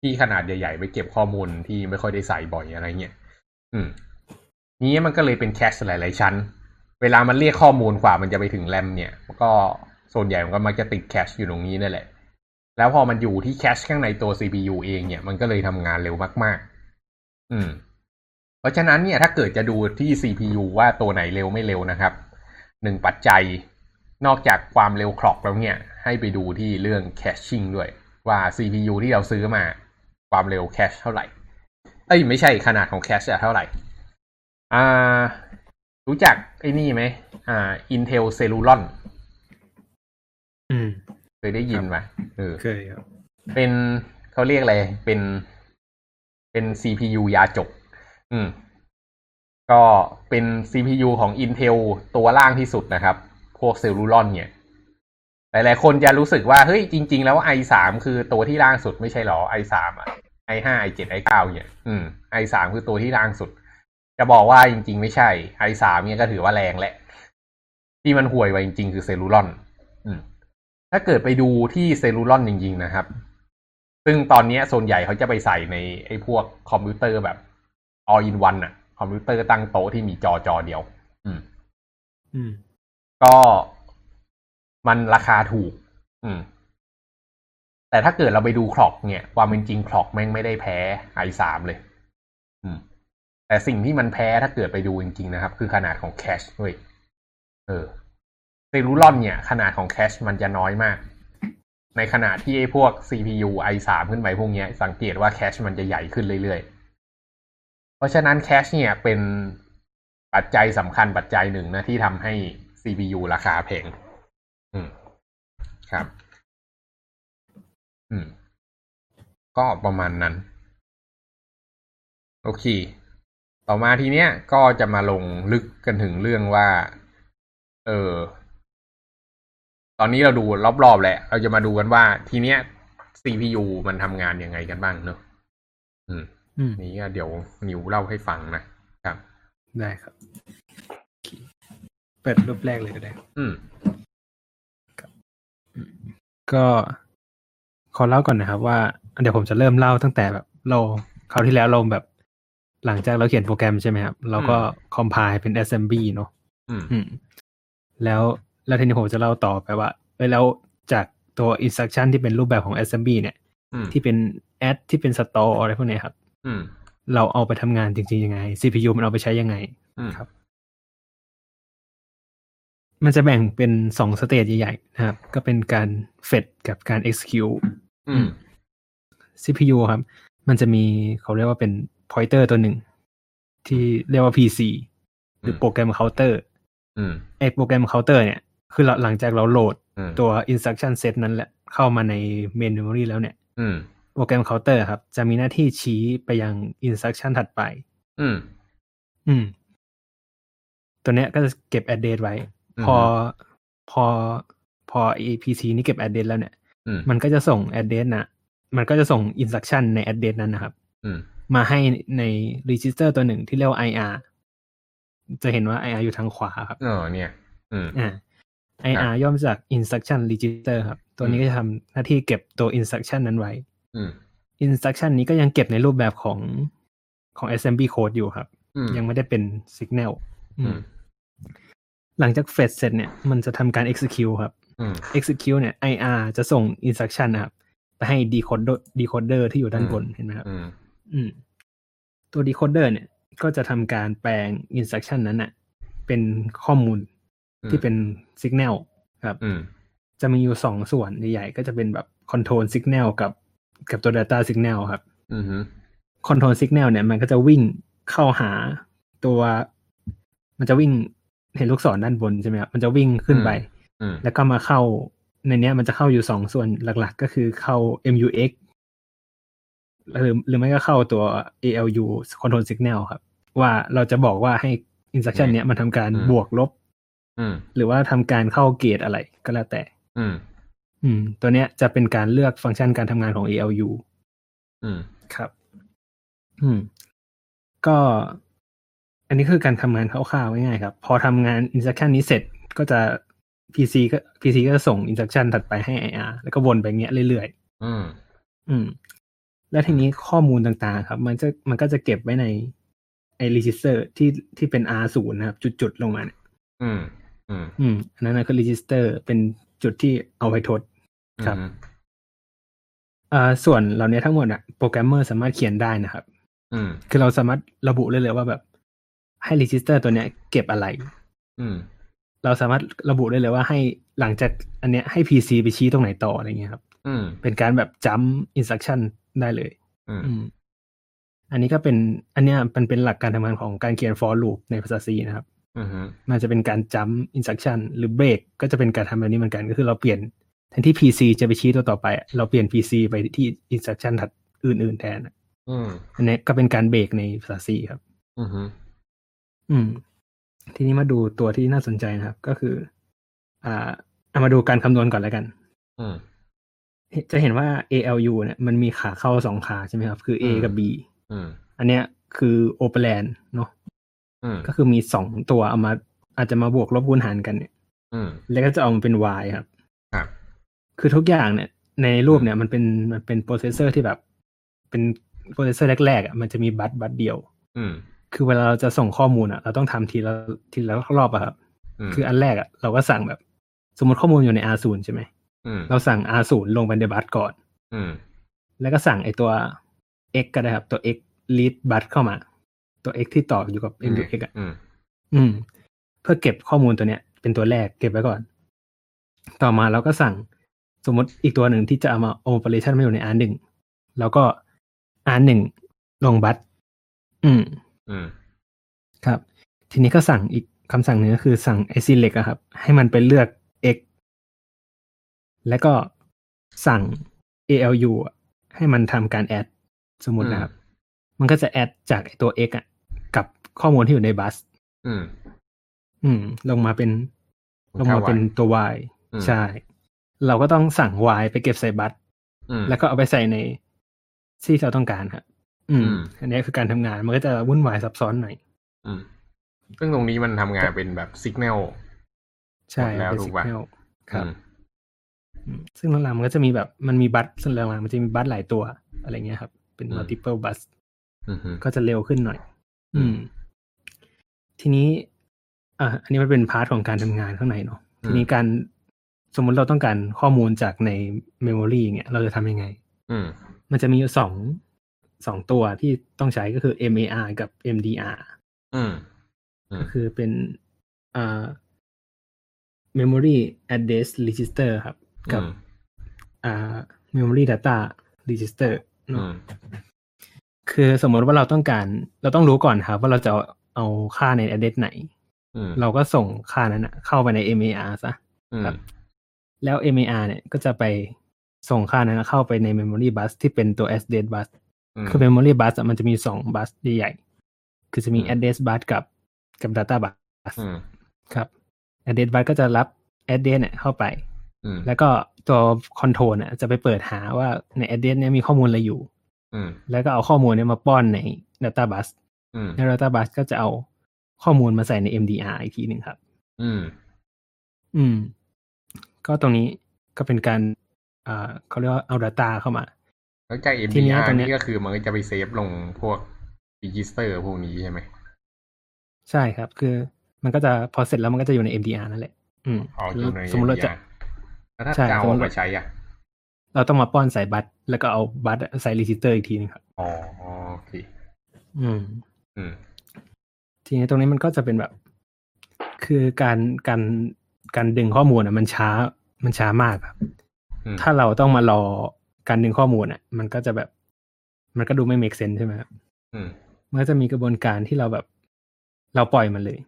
ที่ขนาดใหญ่ๆไว้เก็บข้อมูลที่ไม่ค่อยได้ใส่บ่อยอะไรเงี้ยอืมนี้มันก็เลยเป็นแคชหลายๆชั้น เวลามันเรียกข้อมูลกว่ามันจะไปถึงแรมเนี่ยก็ส่วนใหญ่มันก็มักจะติดแคชอยู่ตรงนี้นั่นแหละ แล้วพอมันอยู่ที่แคชข้างในตัว CPU เองเนี่ย มันก็เลยทำงานเร็วมากๆ อืม เพราะฉะนั้นเนี่ยถ้าเกิดจะดูที่ CPU ว่าตัวไหนเร็วไม่เร็วนะครับ หนึ่งปัจจัยนอกจากความเร็วคล็อกแล้วเนี่ย ให้ไปดูที่เรื่องแคชชิ่งด้วย ว่า CPU ที่เราซื้อมาความเร็วแคชเท่าไหร่ เอ้ยไม่ใช่ขนาดของแคชจะเท่าไหร่ อ่า รู้จักไอ้นี่ไหมอ่า Intel Celeron อืม เคยได้ยินไหมเออเคยครับ เป็นเขาเรียกอะไร เป็น เป็น CPU ยาจก อืม ก็เป็น CPU ของ Intel ตัวล่างที่สุดนะครับ พวก Celeron เนี่ย หลาย ๆ คนจะรู้สึกว่า เฮ้ย จริง ๆ แล้ว i3 คือตัวที่ล่างสุดไม่ใช่หรอ i3 อะ i5 i7 i9 เนี่ย อืม i3 คือตัวที่ล่างสุด จะบอกว่าจริง ๆ ไม่ใช่ i3 เนี่ยก็ถือว่าแรงแหละ ที่มันห่วยไว้จริง ๆ คือ Celeron อืม ถ้าเกิดไปดูที่ Celeron จริง ๆ นะครับ ซึ่งตอนนี้ส่วนใหญ่เขาจะไปใส่ในไอ้พวกคอมพิวเตอร์แบบ all in one อะคอมพิวเตอร์ตั้งโต๊ะที่มีจอจอเดียว อืม อืม ก็มันราคาถูก อืม แต่ถ้าเกิดเราไปดู clock เนี่ยความเป็นจริง clock แม่งไม่ได้แพ้ i3 เลย อืม แต่สิ่งที่มันแพ้ถ้าเกิดไปดูจริงๆนะครับ คือขนาดของ cache เว้ยเออ Celeron เนี่ย ขนาดของ cache มันจะน้อยมาก ในขณะที่ไอ้พวก CPU i3 ขึ้นไปพวกนี้สังเกตว่า cache มันจะใหญ่ขึ้นเรื่อยๆ เพราะฉะนั้น cache เนี่ยเป็นปัจจัยสำคัญปัจจัยหนึ่งนะที่ทำให้ CPU ราคาแพงอืมครับ อืม ก็ประมาณนั้น โอเค ต่อมาทีเนี้ยก็จะมาลงลึกกันถึงเรื่องว่า เออ อนนี้เราดูรอบๆแหละ เราจะมาดูกันว่าทีเนี้ย CPU มันทำงานยังไงกันบ้างเนอะอืมอืมนี้ก็เดี๋ยวนิวเล่าให้ฟังนะครับ ได้ครับโอเคเปิดรูปแรกเลยก็ได้ อืมก็ขอเล่าก่อนนะครับ ว่าเดี๋ยวผมจะเริ่มเล่าตั้งแต่แบบ เราคราวที่แล้วเราแบบ หลังจากเราเขียนโปรแกรมใช่ไหมครับ เราก็คอมไพล์เป็น assembly เนอะอืมอืมแล้ว แล้วทีนี้ผมจะเล่าต่อไปว่าเอ้ยแล้วจากตัว instruction ที่เป็นรูปแบบของ assembly เนี่ยอืมที่เป็น add ที่เป็น store อะไรพวกเนี้ยครับอืมเราเอาไปทำงานจริงๆยังไง CPU มันเอาไปใช้ยังไงอืมครับ มันจะแบ่งเป็นสองสเตจใหญ่ๆนะครับ ก็เป็นการ fetch กับการ execute อืม CPU ครับ มันจะมีเขาเรียกว่าเป็น pointer ตัวหนึ่ง ที่เรียกว่า PC หรือโปรแกรม counter อืมไอโปรแกรม counter เนี่ย คือหลังจากเราโหลดอืมตัว instruction set นั้นแหละเข้ามาใน main memory แล้วเนี่ยอืมโปรแกรม counter ครับ จะมีหน้าที่ชี้ไปยัง instruction ถัดไป อืม อืม ตัวเนี้ยก็จะเก็บ address ไว้อืมพอพอพอ APC นี้เก็บ address แล้วเนี่ยอืมมันก็จะส่ง address นะมันก็จะส่ง instruction ใน address นั้นนะครับอืมมาให้ใน register ตัวหนึ่งที่เรียกว่า IR จะเห็นว่า IR อยู่ทางขวาครับเออเนี่ย อืมอ่า IR ย่อมาจาก instruction register ครับ ตัวนี้ก็จะทำหน้าที่เก็บตัว instruction นั้นไว้อืม instruction นี้ก็ยังเก็บในรูปแบบของของ assembly code อยู่ครับอืมยังไม่ได้เป็น signal อือืมมหลังจาก fetch เสร็จเนี่ย มันจะทำการ execute ครับอืม execute เนี่ย IR จะส่ง instruction นะครับ ไปให้ decoder decoder ที่อยู่ด้านบนเห็นไหมครับอืมอืมตัว decoder เนี่ย ก็จะทำการแปลง instruction นั้นน่ะเป็นข้อมูล ที่เป็น signal ครับอืมจะมีอยู่สองส่วนใหญ่ๆก็จะเป็นแบบ control signal กับกับตัว data signal ครับอืม control signal เนี่ยมันก็จะวิ่งเข้าหาตัว มันจะวิ่งเห็นลูกศรด้านบนใช่ไหมครับมันจะวิ่งขึ้นไปอืมแล้วก็มาเข้าในเนี้ยมันจะเข้าอยู่สองส่วนหลัก ๆ ก็คือเข้า MUX หรือหรือไม่ก็เข้าตัว ALU control signal ครับ ว่าเราจะบอกว่าให้ instruction เนี้ยมันทำการบวกลบอืม หรือว่าทำการเข้าเกตอะไรก็แล้วแต่ อืม อืม ตัวเนี้ยจะเป็นการเลือกฟังก์ชันการทำงานของ ALU อืม ครับ อืม ก็ อันนี้คือการทำงานคร่าวๆง่ายๆครับ พอทำงาน instruction นี้เสร็จก็จะ PC ก็ PC ก็จะส่ง instruction ถัดไปให้ IR แล้วก็วนไปอย่างเงี้ยเรื่อยอืมๆอืม แล้วทีนี้ข้อมูลต่างๆ ครับ มันจะมันก็จะเก็บไว้ในไอ register ที่ที่เป็น R ศูนย์นะครับ จุดๆ ลงมาเนี่ยอืม อืมอืมอันนั้นนะคือ register เป็นจุดที่เอาไว้ทดครับอืมอ่าส่วนเหล่านี้ทั้งหมดอะโปรแกรมเมอร์สามารถเขียนได้นะครับอืมคือเราสามารถระบุเลยเลยว่าแบบ ให้ register ตัวเนี้ย เก็บอะไร อืม เราสามารถระบุได้เลยว่าให้หลังจากอันเนี้ยให้ PC ไปชี้ตรงไหนต่ออะไรเงี้ยครับ อืม เป็นการแบบจำ instruction ได้เลยอืมอืม อันนี้ก็เป็น อันเนี้ยมันเป็นหลักการทำงานของการเขียน for loop ในภาษา C นะครับ อืมมันจะเป็นการจำ instruction หรือ break ก็จะเป็นการทำแบบนี้เหมือนกันก็คือเราเปลี่ยนแทนที่ PC จะไปชี้ตัวต่อไป เราเปลี่ยน PC ไปที่ instruction ถัดอื่น ๆ แทนอืมอันนี้ก็เป็นการเบรกในภาษา C ครับ อืมอืม ทีนี้มาดูตัวที่น่าสนใจนะครับ ก็คือ อ่าเอามาดูการคำนวณก่อนแล้วกันอืมจะเห็นว่า ALU เนี่ยมันมีขาเข้าสองขาใช่ไหมครับ คือ A อืมกับ B อืมอันเนี้ยคือโอเปแลนเนาะอืม ก็คือมีสองตัวเอามา อาจจะมาบวกลบคูณหารกันเนี่ยอืมแล้วก็จะออกมาเป็น Y ครับ ครับ คือทุกอย่างเนี่ย ในรูปเนี่ยมันเป็นมันเป็น processor ที่แบบ เป็น processor แรกๆอะมันจะมี bus bus เดียว อืมคือเวลาเราจะส่งข้อมูลอะ เราต้องทำทีละทีละรอบอะครับอืมคืออันแรกอะเราก็สั่งแบบ สมมติข้อมูลอยู่ใน R0 ใช่ไหมอืมเราสั่ง R0 ลงไปใน bus ก่อนอืมแล้วก็สั่งไอตัว x ก็ได้ครับ ตัว x read bus เข้ามา ตัว x ที่ต่ออยู่กับ mux อะอืมอืม เพื่อเก็บข้อมูลตัวเนี้ย เป็นตัวแรกเก็บไว้ก่อน ต่อมาเราก็สั่งสมมติอีกตัวหนึ่งที่จะเอามา operation มาอยู่ใน R1 แล้วก็ R1 ลงบัตอืม อืม ครับ ทีนี้ก็สั่งอีกคำสั่งหนึ่งก็คือสั่ง select อะครับ ให้มันไปเลือก x แล้วก็สั่ง ALU อะให้มันทำการ add สมมตินะครับ มันก็จะ add จากไอ้ตัว x อะกับ ข้อมูลที่อยู่ในบัส อืม อืม ลงมาเป็น ลงมาเป็นตัว y อืมใช่ เราก็ต้องสั่ง y ไปเก็บใส่บัสอืมแล้วก็เอาไปใส่ในที่เราต้องการครับอืมอืมอันนี้คือการทำงานมันก็จะวุ่นวายซับซ้อนหน่อย อืม ซึ่งตรงนี้มันทำงานเป็นแบบสัญญาณใช่หมดแล้วเป็นถูสิกกปะแนลครับอืมอืมซึ่งหลังๆมันก็จะมีแบบมันมี bus ซึ่งหลังๆมันจะมี bus หลายตัว อะไรเงี้ยครับ เป็น multiple bus อืมอืมก็จะเร็วขึ้นหน่อย อือืมม ทีนี้อะอันนี้มันเป็น part ของการทำงานข้างในเนาะอืมทีนี้การสมมุติเราต้องการข้อมูลจากใน memory เงี้ยเราจะทำยังไง อืมมันจะมีอยู่สองสองตัวที่ต้องใช้ก็คือ MAR กับ MDR อืมอืมก็คือเป็นอ่า memory address register ครับ กับอืมอ่า memory data register อืเนอะมคือสมมติว่าเราต้องการ เราต้องรู้ก่อนครับ ว่าเราจะ เอาเอาค่าใน address ไหนอืมเราก็ส่งค่านั้นนะเข้าไปใน MAR ซะอืมครับแล้ว MAR เนี่ยก็จะไปส่งค่านั้นนะเข้าไปใน memory bus ที่เป็นตัว address bus มคือ memory bus อะมันจะมีสองบัสใหญ่ๆคือจะมีอืม address bus กับกับ data bus อืมครับ address bus ก็จะรับ address เนี่ยเข้าไปอืมแล้วก็ตัว control เนี่ยจะไปเปิดหาว่าใน address เนี่ยมีข้อมูลอะไรอยู่อืมแล้วก็เอาข้อมูลเนี่ยมาป้อนใน data bus อืมใน data bus ก็จะเอาข้อมูลมาใส่ใน MDR อีกทีหนึ่งครับ อืม อืม ก็ตรงนี้ก็เป็นการอ่าเขาเรียกว่าเอา data เข้ามา แล้วจากทีเนี้ย MDR ตรงเนี้ยนี่ก็คือมันก็จะไป save ลงพวก register พวกนี้ใช่ไหม ใช่ครับ คือมันก็จะพอเสร็จแล้วมันก็จะอยู่ใน MDR นั่นแหละ อืมอ๋ออยู่ในสมมติเราจะ MDR แล้วถ้าใช่จะเอาสมมุติออกมาใช้อะ เราต้องมาป้อนใส่ bus แล้วก็เอา bus ใส่ register อีกทีนึงครับ อ๋อโอเค อืม อืมทีนี้ตรงนี้มันก็จะเป็นแบบ คือการการการดึงข้อมูลอะ มันช้ามันช้ามากครับอืมถ้าเราต้องมารอการดึงข้อมูลอะ มันก็จะแบบ มันก็ดูไม่ make sense ใช่ไหมครับอืมมันก็จะมีกระบวนการที่เราแบบ เราปล่อยมันเลย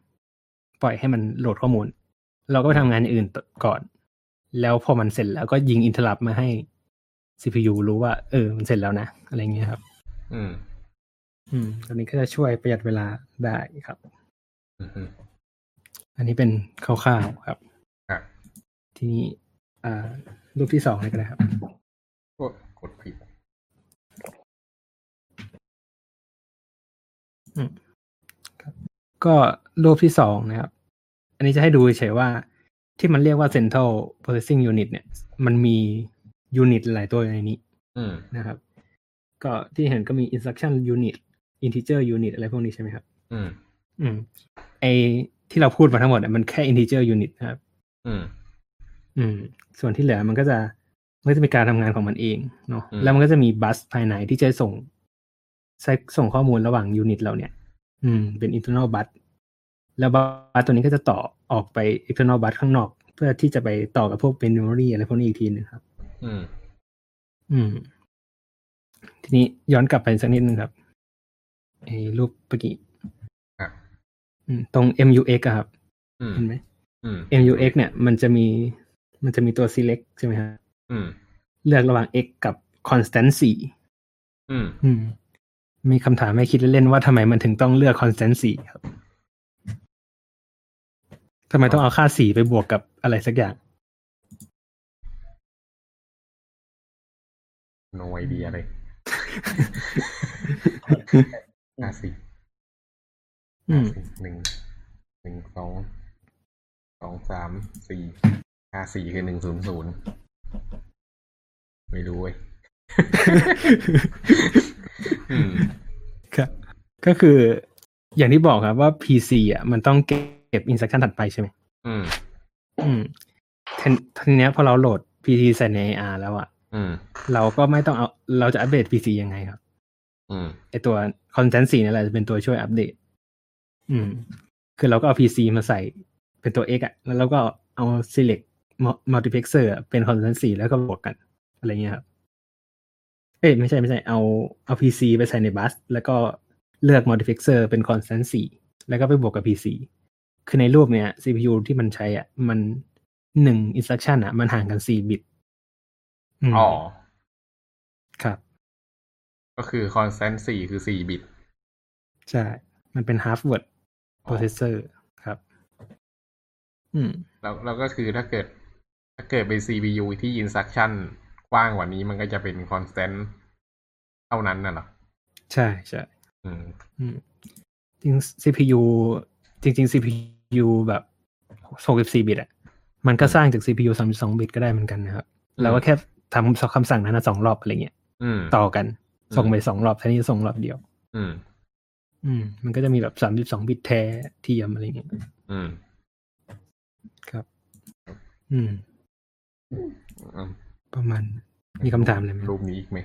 ปล่อยให้มันโหลดข้อมูล เราก็ไปทำงานอย่างอื่นก่อน แล้วพอมันเสร็จแล้วก็ยิงอินเทอร์ลับมาให้ CPU รู้ว่า เออ มันเสร็จแล้วนะ อะไรเงี้ยครับ อืม อืมตรงนี้ก็จะช่วยประหยัดเวลาได้ครับอืมอืมอันนี้เป็นคร่าวๆครับครับทีนี้อ่า รูปที่สองเลยก็ได้ครับโอ้กดผิดก็รูปที่สองนะครับ อันนี้จะให้ดูเฉยๆว่าที่มันเรียกว่า Central Processing Unit เนี่ย มันมียูนิตหลายตัวอยู่ในนี้อืมนะครับก็ก็ที่เห็นก็มี instruction unit integer unit อะไรพวกนี้ใช่ไหมครับ อืม อืม ไอที่เราพูดมาทั้งหมดอะมันแค่ integer unit นะครับ อืม อืม ส่วนที่เหลือมันก็จะมันก็จะมีการทำงานของมันเองเนาะอืมแล้วมันก็จะมีบัสภายในที่จะส่งใช้ส่งข้อมูลระหว่างยูนิตเราเนี่ย อืม เป็น internal bus แล้วบัสตัวนี้ก็จะต่อออกไป external bus ข้างนอก เพื่อที่จะไปต่อกับพวกเป็น memory อะไรพวกนี้อีกทีหนึงครับ อืม อืม ทีนี้ย้อนกลับไปสักนิดนึงครับ ไอ้รูปเมื่อกี้ครับอืมตรง MUX อะครับอืมเห็นไหมอืม MUX เนี่ย มันจะมีมันจะมีตัว select ใช่ไหมครับอืมเลือกระหว่าง x กับ constant สี่อืมอืมมีคำถามให้คิดเล่นๆว่าทำไมมันถึงต้องเลือก constant สี่ครับทำไมต้องเอาค่าสี่ไปบวกกับอะไรสักอย่างโนไอเดีย เลยห้าสี่อืมหนึ่งหนึ่งสองสองสามสี่ห้าสี่คือหนึ่งศูนย์ศูนย์ไม่รู้เว้ยอืมครับก็คืออย่างที่บอกครับว่า PC อะมันต้องเก็บ instruction ถัดไปใช่ไหมอืม อืมทีทีเนี้ยพอเราโหลด PC ใส่ใน AR แล้วอะอืมเราก็ไม่ต้องเอาเราจะอัปเดต PC ยังไงครับอืม ไอตัว constant 4นี่แหละจะเป็นตัวช่วยอัปเดต อืม คือเราก็เอา PC มาใส่เป็นตัว X อะ แล้วเราก็เอา select mu- multiplexer อะเป็น constant 4แล้วก็บวกกัน อะไรเงี้ยครับ เอ้ยไม่ใช่ไม่ใช่เอาเอา PC ไปใส่ในบัส แล้วก็เลือก multiplexer เป็น constant 4แล้วก็ไปบวกกับ PC คือในรูปเนี้ย CPU ที่มันใช้อะ มันหนึ่ง instruction อะ มันห่างกัน4บิตมอ๋อครับ ก็คือ constant สี่คือสี่บิต ใช่ มันเป็น half word อ๋อ processor ครับ อืม แล้วแล้วก็คือถ้าเกิด ถ้าเกิดเป็น CPU ที่ instruction กว้างกว่านี้มันก็จะเป็น constant เท่านั้นน่ะเหรอ ใช่ใช่อืมอืมจริง CPU จริง ๆ CPU แบบ64บิตอะ มันก็สร้างจาก CPU 32บิตก็ได้เหมือนกันนะครับอืมเราก็แค่ทำคำสั่งนั้นนะสองรอบอะไรเงี้ยอืมต่อกันอืม ส่งไปสองรอบแทนที่จะส่งรอบเดียว อืม อืม มันก็จะมีแบบ32บิตแท้เทียมอะไรเงี้ยอืม ครับอืมอืม ประมาณ มีคำถามอะไรไหมรูปนี้อีกไหม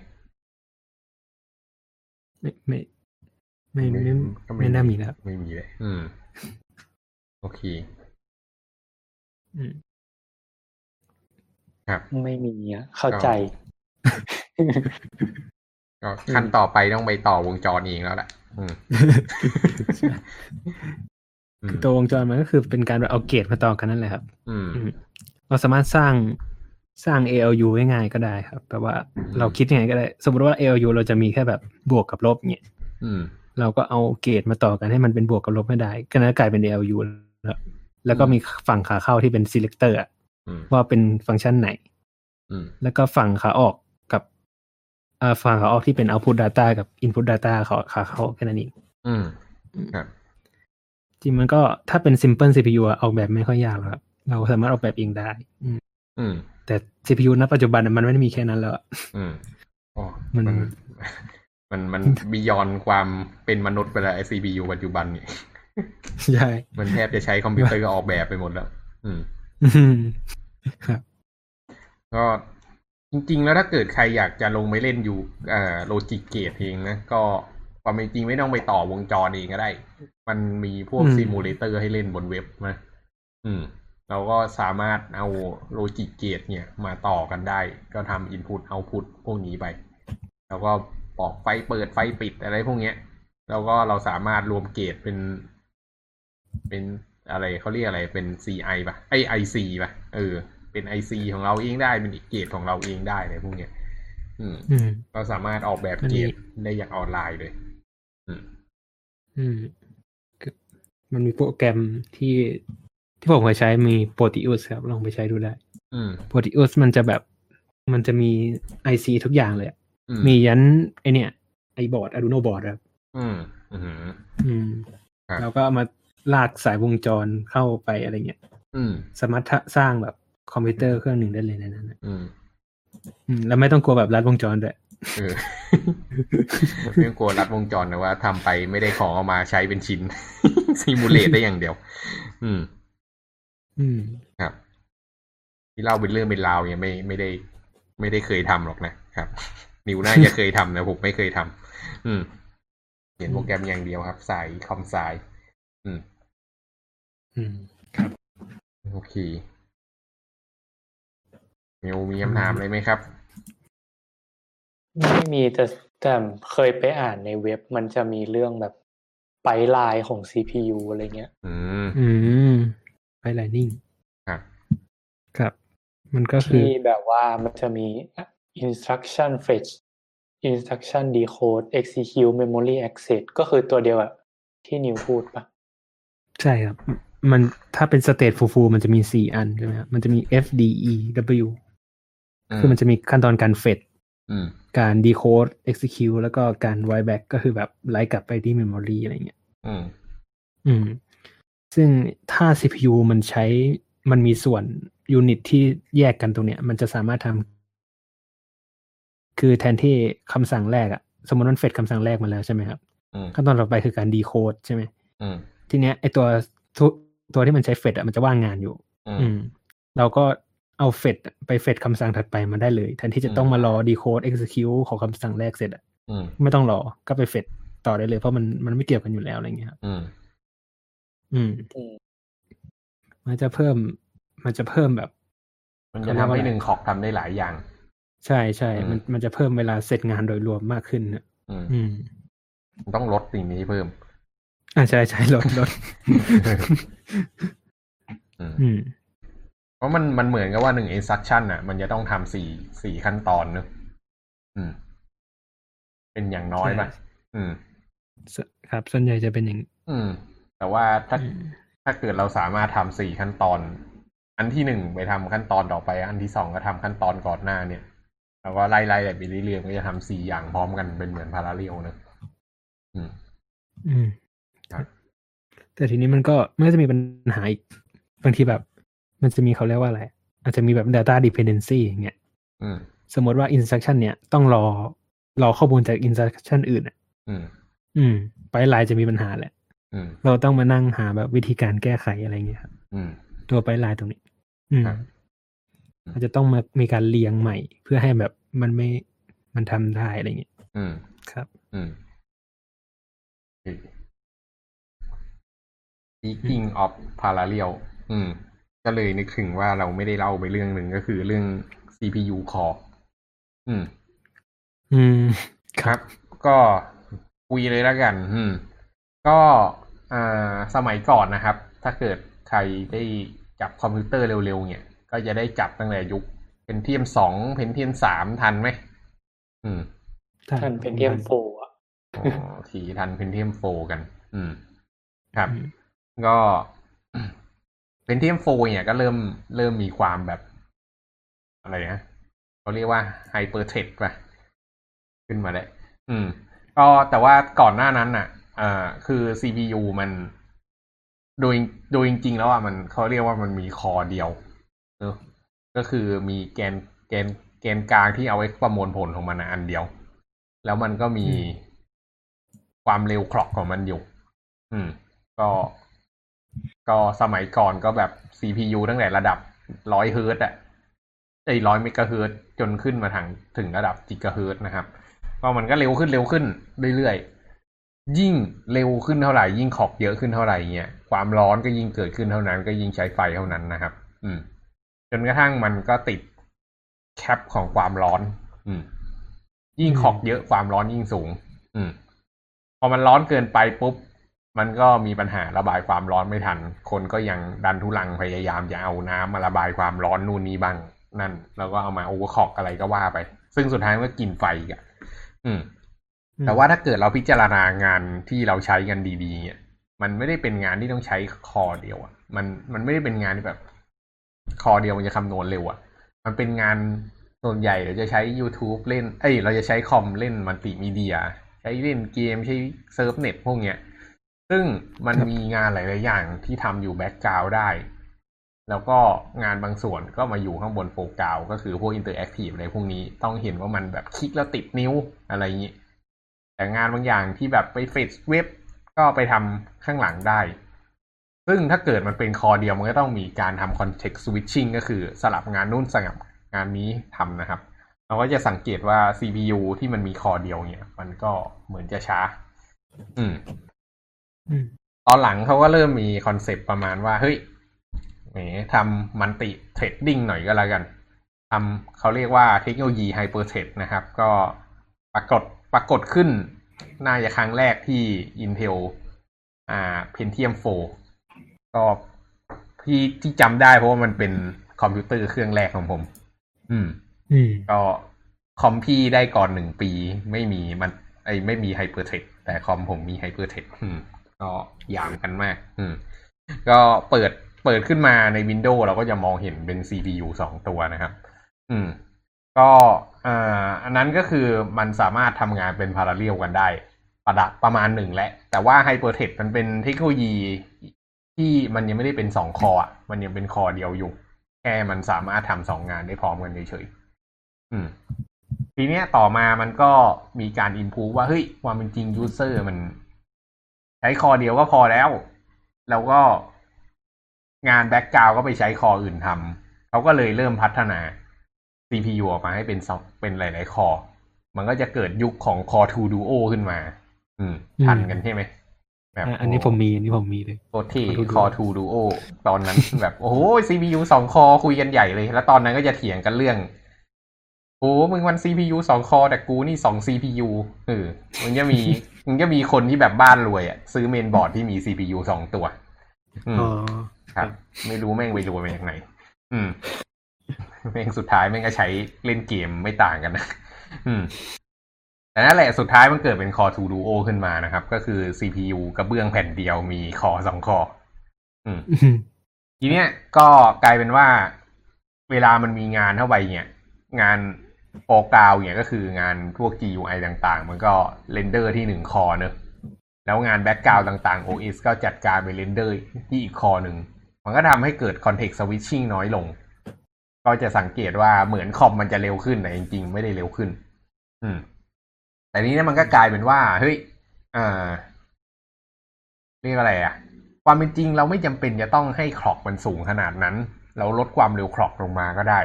ไม่ไม่ไม่ไม่ก็ไม่น่ามีนะครับไม่มีเลย อืม โอเค อืม ครับ ไม่มีอะเข้าใจ ก็ขั้นต่อไปต้องไปต่อวงจรเองแล้วแหละอืมอืมตัววงจรมันก็คือเป็นการแบบเอาเกรดมาต่อกันนั่นแหละครับอืมอืมเราสามารถสร้างสร้าง ALU ง่ายๆก็ได้ครับแปลว่าอืมเราคิดยังไงก็ได้ สมมติว่า ALU เราจะมีแค่แบบบวกกับลบเนี่ยอืมเราก็เอาเกรดมาต่อกันให้มันเป็นบวกกับลบให้ได้ก็นั้นกลายเป็น ALU แล้วแล้วก็มีฝั่งขาเข้าที่เป็น selector อะอืมว่าเป็นฟังก์ชันไหนอืมแล้วก็ฝั่งขาออก กับอ่าฝั่งขาออกที่เป็น output data กับ input data ขาขาเข้าแค่นั้นเองอืมครับจริงมันก็ถ้าเป็น simple CPU อะออกแบบไม่ค่อยยากหรอกครับ เราสามารถออกแบบเองได้ อืมอืมแต่ CPU ณปัจจุบันอะมันไม่ได้มีแค่นั้นแล้วอะอืมอ๋อมัมันนมันมันบียอนความเป็นมนุษย์ไปแล้วไอ CPU ปัจจุบันนี่ใช่มันแทบจะใช้คอมพิวเตอร์ออกแบบไปหมดแล้ว อืมอืมครับ ก็ จริงๆ แล้วถ้าเกิดใครอยากจะลงไปเล่นอยู่เอ่อ logic gate เองนะ ก็ความเป็นจริงไม่ต้องไปต่อวงจรเองก็ได้ มันมีพวกอืม simulator ให้เล่นบนเว็บนะอืม เราก็สามารถเอา logic gate เนี่ยมาต่อกันได้ ก็ทำ input output พวกนี้ไป แล้วก็บอกไฟเปิดไฟปิดอะไรพวกเนี้ย แล้วก็เราสามารถรวม gate เป็น เป็นอะไรเขาเรียกอะไรเป็น CI ป่ะไอ IC ป่ะเออ เป็น IC ของเราเองได้เป็นเกตของเราเองได้อะไรพวกเนี้ยอืมอืมเราสามารถออกแบบมันเกมีตได้อย่างออนไลน์เลย อืม อืมคือมันมีโปรแกรมที่ที่ผมเคยใช้มี Proteus ครับ ลองไปใช้ดูได้ อืม Proteus มันจะแบบมันจะมี IC ทุกอย่างเลยอะอืมมียันไอเนี่ยไอบอร์ด Arduino board ครับ อืม อืมอืมครับแล้วก็เอามาลากสายวงจรเข้าไปอะไรเงี้ย อืม สามารถทะสร้างแบบ คอมพิวเตอร์เครื่องหนึ่งได้เลยในนั้นนะอืมอืมแล้วไม่ต้องกลัวแบบลัดวงจรด้วยเออไม่ต้องกลัวลัดวงจรนะว่าทำไปไม่ได้ของเอามาใช้เป็นชิ้น simulate ได้อย่างเดียว อืม อืมครับที่เล่าเป็นเรื่องเป็นราวเนี่ยไม่ไม่ได้ ไม่ได้เคยทำหรอกนะครับ นิวน่าจะเคยทำนะผมไม่เคยทำอืมเขียนโปรแกรมอย่างเดียวครับสายคอมสาย อืม อืม ครับ โอเค นิวมีคำถามอะไรไหมครับ ไม่มีแต่แต่เคยไปอ่านในเว็บมันจะมีเรื่องแบบไปไลน์ของ CPU อะไรเงี้ย อืม อืม ไปไลนิ่งครับ ครับ มันก็คือที่แบบว่ามันจะมี instruction fetch instruction decode execute memory access ก็คือตัวเดียวอะที่นิวพูดปะใช่ครับ มันถ้าเป็นสเตทฟูฟูมันจะมีสี่อันใช่ไหมครับมันจะมี F D E W คือมันจะมีขั้นตอนการเฟดอืมการ decode execute แล้วก็การ write back ก็คือแบบไล่กลับไปที่ memory อะไรเงี้ยอืม อืม ซึ่งถ้า CPU มันใช้มันมีส่วนยูนิตที่แยกกันตรงเนี้ย มันจะสามารถทำคือแทนที่คำสั่งแรกอะสมมติมันเฟดคำสั่งแรกมาแล้วใช่ไหมครับอืมขั้นตอนต่อไปคือการ decode ใช่ไหมอืมทีเนี้ยไอตัวทุตัวที่มันใช้เฟดอะมันจะว่างงานอยู่ อือืมมเราก็ เอาเฟดไปเฟดคำสั่งถัดไปมาได้เลยแทนที่จะต้องอืมมารอ decode execute ของคำสั่งแรกเสร็จอะอืมไม่ต้องรอก็ไปเฟดต่อได้เลย เพราะมันมันไม่เกี่ยวกันอยู่แล้วอะไรเงี้ยครับอืมอืม อืมมันจะเพิ่ม มันจะเพิ่มแบบ มันจะทำให้หนึ่งขอกทำได้หลายอย่าง ใช่ใช่อืมมันมันจะเพิ่มเวลาเสร็จงานโดยรวมมากขึ้นนะอืมอืมต้องลดสิ่งนี้เพิ่ม อ่าใช่ใช่ลดลดอืมอืม เพราะมันมันเหมือนกับว่าหนึ่ง instruction อะ มันจะต้องทำสี่สี่ขั้นตอนเนอะอืม เป็นอย่างน้อยป่ะใช่อืมสครับ ส่วนใหญ่จะเป็นอย่าง อืม แต่ว่าถ้าอืมถ้าเกิดเราสามารถทำสี่ขั้นตอน อันที่หนึ่งไปทำขั้นตอนต่อไป อันที่สองก็ทำขั้นตอนก่อนหน้าเนี่ยแล้วก็ไล่ไล่ไปเรื่อยๆมันก็จะทำสี่อย่างพร้อมกันเป็นเหมือนพาราเรลเนอะอืม อืมครับแต่ทีนี้มันก็มันก็จะมีปัญหาอีกบางทีแบบ มันจะมีเขาเรียกว่าอะไร อาจจะมีแบบ data dependency อย่างเงี้ยอืมสมมติว่า instruction เนี้ยต้องรอรอข้อมูลจาก instruction อื่นอะอืมอืมไปไลน์จะมีปัญหาแหละอืมเราต้องมานั่งหาแบบวิธีการแก้ไขอะไรเงี้ยครับอืมตัวไปไลน์ตรงนี้ อืมครับอาจจะต้องมามีการเรียงใหม่ เพื่อให้แบบมันไม่มันทำได้อะไรเงี้ยอืมครับ อืม Speaking of parallel อืม ก็เลยนึกถึงว่าเราไม่ได้เล่าไปเรื่องหนึ่งก็คือเรื่อง CPU core อืม อืม ครับ ก็คุยเลยแล้วกัน อืม ก็อ่าสมัยก่อนนะครับ ถ้าเกิดใครได้จับคอมพิวเตอร์เร็วๆเนี่ย ก็จะได้จับตั้งแต่ยุค Pentium สอง Pentium สามทันไหม อืมทัน Pentium fourอะอ๋อทีทัน Pentium four กัน อืม ครับอืมก็ Pentium four เนี่ยก็เริ่มเริ่มมีความแบบ อะไรนะเขาเรียกว่า hyper thread ป่ะ ขึ้นมาได้อืม ก็แต่ว่าก่อนหน้านั้นน่ะอ่าคือ CPU มันโดยโดยจริงๆแล้วอะมันเขาเรียกว่ามันมี core เดียวเนอะก็คือมีแกนแกนแกนกลางที่เอาไว้ประมวลผลของมันนะอันเดียว แล้วมันก็มีอืมความเร็ว clock ของมันอยู่ อืม ก็ ก็สมัยก่อนก็แบบ CPU ตั้งแต่ระดับร้อยเฮิร์ตอะไอ้ร้อยเมกะเฮิร์ตจนขึ้นมาทางถึงระดับกิกะเฮิร์ตนะครับ ก็มันก็เร็วขึ้นเร็วขึ้นเรื่อยๆ ยิ่งเร็วขึ้นเท่าไหร่ ยิ่งขอบเยอะขึ้นเท่าไหร่เงี้ยความร้อนก็ยิ่งเกิดขึ้นเท่านั้น ก็ยิ่งใช้ไฟเท่านั้นนะครับ อืม จนกระทั่งมันก็ติดแคปของความร้อน อืม ยิ่งขอบเยอะความร้อนยิ่งสูง อืม พอมันร้อนเกินไปปุ๊บ มันก็มีปัญหาระบายความร้อนไม่ทัน คนก็ยังดันทุลังพยายามจะเอาน้ำมาระบายความร้อนนู่นนี่บ้าง นั่น แล้วก็เอามาโอเวอร์คล็อกอะไรก็ว่าไป ซึ่งสุดท้ายมันก็กินไฟอีกอะอืม แต่ว่าถ้าเกิดเราพิจารณางานที่เราใช้กันดีๆเนี่ยมันไม่ได้เป็นงานที่ต้องใช้ core เดียวอะ มันมันไม่ได้เป็นงานที่แบบ core เดียวมันจะคำนวณเร็วอะ มันเป็นงานส่วนใหญ่เราจะใช้ YouTube เล่น เอ้ย เราจะใช้คอมเล่นมัลติมีเดีย ใช้เล่นเกมใช้ surf net พวกเนี้ย ซึ่งมันครับมีงานหลาย ๆ อย่างที่ทำอยู่ background ได้ แล้วก็งานบางส่วนก็มาอยู่ข้างบน foreground ก็คือพวก interactive อะไรพวกนี้ต้องเห็นว่ามันแบบคลิกแล้วติดนิ้วอะไรอย่างนี้ แต่งานบางอย่างที่แบบไป fetch เว็บก็ไปทำข้างหลังได้ ซึ่งถ้าเกิดมันเป็น core เดียวมันก็ต้องมีการทำ context switching ก็คือสลับงานนู่นสลับงานนี้ทำนะครับเราก็จะสังเกตว่า CPU ที่มันมี core เดียวเนี่ย มันก็เหมือนจะช้า อืมอืม ตอนหลังเขาก็เริ่มมี concept ประมาณว่า เฮ้ย แหมทำ multithreading หน่อยก็แล้วกันทำเขาเรียกว่าเทคโนโลยี hyper-thread นะครับ ก็ปรากฏปรากฏขึ้นน่าจะครั้งแรกที่ Intel อ่า Pentium 4 ก็ที่ที่จำได้เพราะว่ามันเป็นคอมพิวเตอร์เครื่องแรกของผม อืม อืม ก็คอมพี่ได้ก่อนหนึ่งปี ไม่มีมันไอไม่มี hyper-thread แต่คอมผมมี hyper-thread ก็หยามกันมาก อืม ก็เปิดเปิดขึ้นมาใน Windows เราก็จะมองเห็นเป็น CPU สองตัวนะครับ อืม ก็อ่าอันนั้นก็คือมันสามารถทำงานเป็น parallel กันได้ ระดับประมาณหนึ่งแหละ แต่ว่า hyper-thread มันเป็นเทคโนโลยีที่มันยังไม่ได้เป็นสองคออะมันยังเป็นคอเดียวอยู่ แค่มันสามารถทำสองงานได้พร้อมกันเฉยๆอืม ทีเนี้ยต่อมามันก็มีการอินพูว่าเฮ้ยความเป็นจริง user มัน ใช้คอเดียวก็พอแล้ว แล้วก็งานแบ็กกราวก็ไปใช้คออื่นทำเขาก็เลยเริ่มพัฒนา CPU ออกมาให้เป็นสองเป็นหลาย ๆ คอ มันก็จะเกิดยุคของ Core 2 Duo ขึ้นมา อืม ทันกันใช่ไหมแบบอะอันนี้ผมมี อันนี้ผมมีเลยโคตรที่ Core 2 Core 2 Duo ตอนนั้นแบบ โอ้โห CPU สองคอคุยกันใหญ่เลย แล้วตอนนั้นก็จะเถียงกันเรื่องโอ้มึงมัน CPU สองคอ แต่กูนี่สอง CPU เออมึงจะมี มึงจะมีคนที่แบบบ้านรวยอะซื้อเมนบอร์ดที่มี CPU สองตัว อืมอ๋อครับ ไม่รู้แม่งไปรวยมาจากไหน อืมแม่งสุดท้ายแม่งก็ใช้เล่นเกมไม่ต่างกันนะอืมแต่นั่นแหละสุดท้ายมันเกิดเป็น Core 2 Duo ขึ้นมานะครับ ก็คือ CPU กระเบื้องแผ่นเดียวมีคอสองคอ อืมอืมทีเนี้ยก็กลายเป็นว่า เวลามันมีงานเข้าไปเนี่ย งาน foreground เนี่ยก็คืองานพวก GUI ต่างๆ มันก็ render ที่หนึ่ง core เนอะแล้วงาน background ต่างๆ OS ก็จัดการไป render ที่อีก core หนึ่ง มันก็ทำให้เกิด context switching น้อยลง ก็จะสังเกตว่าเหมือนคอมมันจะเร็วขึ้นแต่จริงๆ ไม่ได้เร็วขึ้น อืม แต่นี้เนี่ยมันก็กลายเป็นว่า เฮ้ยอ่าเรียกอะไรอะความเป็นจริงเราไม่จำเป็นจะต้องให้ clock มันสูงขนาดนั้น เราลดความเร็ว clock ลงมาก็ได้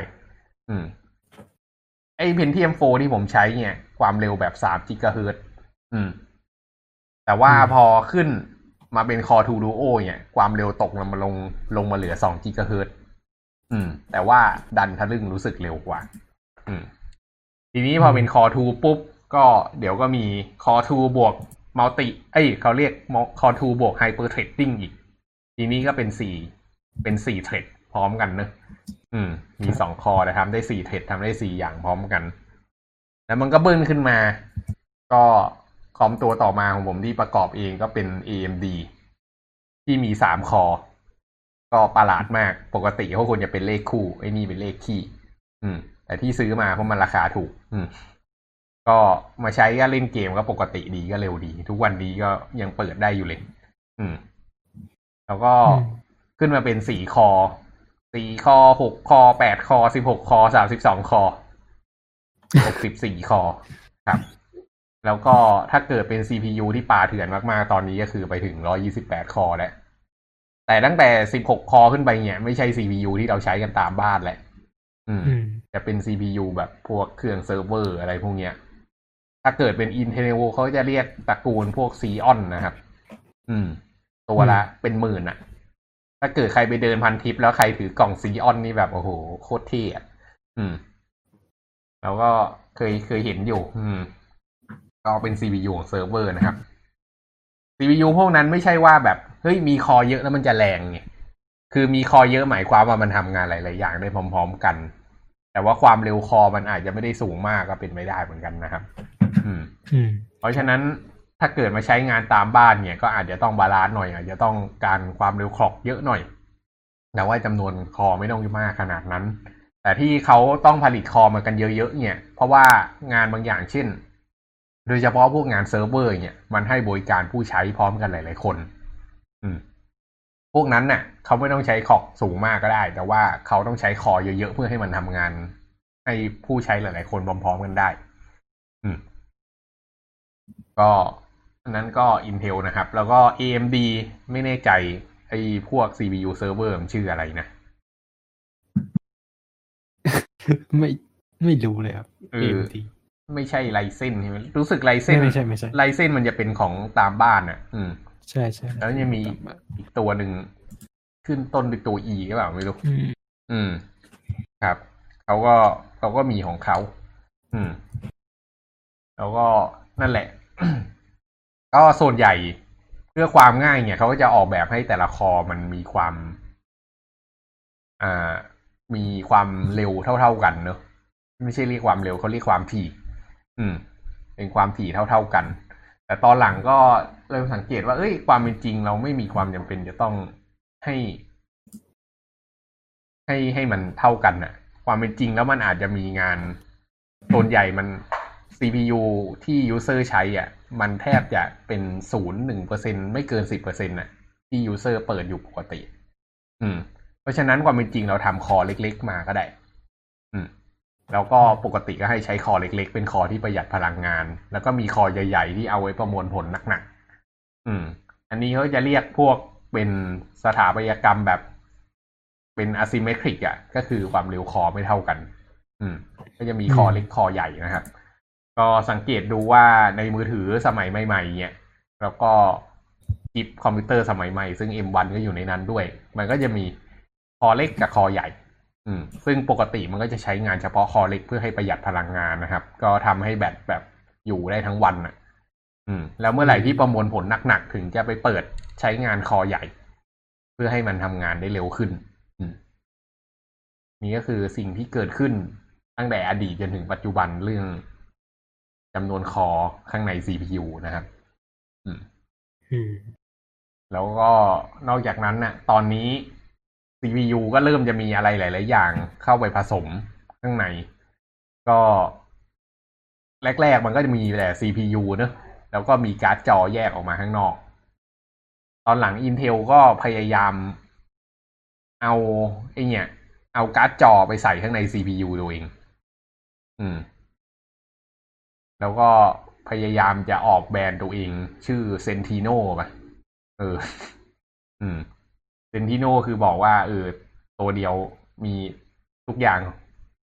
อืม ไอ้ Pentium 4 ที่ผมใช้เนี่ย ความเร็วแบบสามกิกะเฮิรตซ์อืม แต่ว่าอืมพอขึ้นมาเป็นคอ2 Duo เนี่ย ความเร็วตกลงมาลงลงมาเหลือสองกิกะเฮิรตซ์อืม แต่ว่าดันทะลึ่งรู้สึกเร็วกว่า อืม ทีนี้พอเป็น core 2ปุ๊บ ก็เดี๋ยวก็มี core 2บวก multi เอ้ยเขาเรียกcore 2บวก hyper-threading อีก ทีนี้ก็เป็นสี่เป็นสี่ thread พ ร้อมกันเนอะอืม มีสอง core แต่ทำได้สี่ thread ทำได้สี่อย่างพร้อมกัน แล้วมันก็เบิ้ลขึ้นมา ก็คอมตัวต่อมาของผมที่ประกอบเองก็เป็น AMD ที่มีสาม core ก็ประหลาดมากปกติเขาควรจะเป็นเลขคู่ไอ้นี่เป็นเลขคี่ อืม แต่ที่ซื้อมาเพราะมันราคาถูก อืม ก็มาใช้ก็เล่นเกมก็ปกติดีก็เร็วดี ทุกวันนี้ก็ยังเปิดได้อยู่เลย อืม แล้วก็อืมขึ้นมาเป็นสี่คอ สี่คอหกคอแปดคอสิบหกคอสามสิบสองคอหกสิบสี่คอครับ แล้วก็ถ้าเกิดเป็น CPU ที่ป่าเถื่อนมากๆ ตอนนี้ก็คือไปถึงร้อยี่สิบแปดคอแล้ว แต่ตั้งแต่สิบหกคอขึ้นไปเนี่ย ไม่ใช่ CPU ที่เราใช้กันตามบ้านแหละอืมอืมจะเป็น CPU แบบพวกเครื่องเซิร์ฟเวอร์อะไรพวกเนี้ย ถ้าเกิดเป็น Intel เขาจะเรียกตระกูลพวก Xeon นะครับ อืม ตัวละเป็นหมื่นอะ ถ้าเกิดใครไปเดินพันทิปแล้วใครถือกล่อง Xeon นี่แบบโอ้โหโคตรเท่อะอืม แล้วก็เคยเคยเห็นอยู่ อืม ก็เป็น CPU ของเซิร์ฟเวอร์นะครับ CPU พวกนั้นไม่ใช่ว่าแบบเฮ้ยมี core เยอะแล้วมันจะแรงไงคือมี core เยอะหมายความว่ามันทำงานหลาย ๆ อย่างได้พร้อม ๆ กัน แต่ว่าความเร็ว core มันอาจจะไม่ได้สูงมากก็เป็นไม่ได้เหมือนกันนะครับ อืมอืมเพราะฉะนั้น ถ้าเกิดมาใช้งานตามบ้านเนี่ย ก็อาจจะต้อง balance หน่อยอาจจะต้องการความเร็ว clock เยอะหน่อย แต่ว่าจำนวน core ไม่ต้องมากขนาดนั้น แต่ที่เขาต้องผลิต core มากันเยอะๆเนี่ย เพราะว่างานบางอย่างเช่น โดยเฉพาะพวกงานเซิร์ฟเวอร์เนี่ยมันให้บริการผู้ใช้พร้อมกันหลาย ๆ คน อืมพวกนั้นน่ะเขาไม่ต้องใช้คอกสูงมากก็ได้ แต่ว่าเขาต้องใช้คอเยอะๆเพื่อให้มันทำงาน ให้ผู้ใช้หลายๆคนพร้อมๆกันได้ อืม ก็ นนั้นก็ Intel นะครับ แล้วก็ AMD ไม่แน่ใจไอ้พวก CPU server มันชื่ออะไรนะ ไม่ไม่รู้เลยครับเออ AMD ไม่ใช่ไลเซนใช่ไหมรู้สึกไลเซนไม่ใช่ไม่ใช่ไลเซนมันจะเป็นของตามบ้านอะ อืม ใช่ใช่แล้วยังมีอีกตัวหนึ่งขึ้นต้นด้วยตัว E หรือเปล่าไม่รู้อืมอืม ครับเขาก็เขาก็มีของเขา อืม แล้วก็นั่นแหละ ก็ส่วนใหญ่เพื่อความง่ายเนี่ยเขาก็จะออกแบบให้แต่ละคอมันมีความ อ่า มีความเร็วเท่าๆกันเนอะไม่ใช่เรียกความเร็วเขาเรียกความถี่ อืม เป็นความถี่เท่าๆกัน แต่ตอนหลังก็เริ่มสังเกตว่าเอ้ยความเป็นจริงเราไม่มีความจำเป็นจะต้องให้ ให้ให้มันเท่ากันน่ะความเป็นจริงแล้วมันอาจจะมีงานส่วนใหญ่มัน CPU ที่ user ใช้อะ มันแทบจะเป็นศูนย์หนึ่งเปอร์เซ็นไม่เกินสิบเปอร์เซ็นต์น่ะ ที่ user เปิดอยู่ปกติ อืม เพราะฉะนั้นความเป็นจริงเราทำคอเล็กๆ มาก็ได้ อืม แล้วก็ปกติก็ให้ใช้คอเล็กๆ เป็นคอที่ประหยัดพลังงาน แล้วก็มีคอใหญ่ๆ ที่เอาไว้ประมวลผลหนักๆ อืม อันนี้เขาจะเรียกพวกเป็นสถาปัตยกรรมแบบเป็น asymmetric อะ ก็คือความเร็วคอไม่เท่ากัน อืม ก็จะมีคอเล็กคอใหญ่นะครับ ก็สังเกตดูว่าในมือถือสมัยใหม่ ๆ เนี่ย แล้วก็ชิปคอมพิวเตอร์สมัยใหม่ ซึ่ง M1 ก็อยู่ในนั้นด้วย มันก็จะมีคอเล็กกับคอใหญ่ อืม ซึ่งปกติมันก็จะใช้งานเฉพาะคอเล็กเพื่อให้ประหยัดพลังงานนะครับ ก็ทำให้แบตแบบอยู่ได้ทั้งวันอะ อืม แล้วเมื่อไหร่ที่ประมวลผลหนักๆถึงจะไปเปิดใช้งานคอใหญ่ เพื่อให้มันทำงานได้เร็วขึ้น อืม นี่ก็คือสิ่งที่เกิดขึ้นตั้งแต่อดีตจนถึงปัจจุบันเรื่อง จำนวนคอข้างใน CPU นะครับ อืมอืมแล้วก็นอกจากนั้นน่ะ ตอนนี้ CPU ก็เริ่มจะมีอะไรหลาย ๆ อย่างเข้าไปผสมข้างใน ก็แรก ๆ มันก็จะมีแต่ CPU เนอะแล้วก็มีการ์ดจอแยกออกมาข้างนอก ตอนหลัง Intel ก็พยายามเอาไอเนี่ย เอาการ์ดจอไปใส่ข้างใน CPU ตัวเอง อืม แล้วก็พยายามจะออกแบรนด์ตัวเอง ชื่อ Sentino ป่ะเออ อืม Sentino คือบอกว่า เออ ตัวเดียวมีทุกอย่าง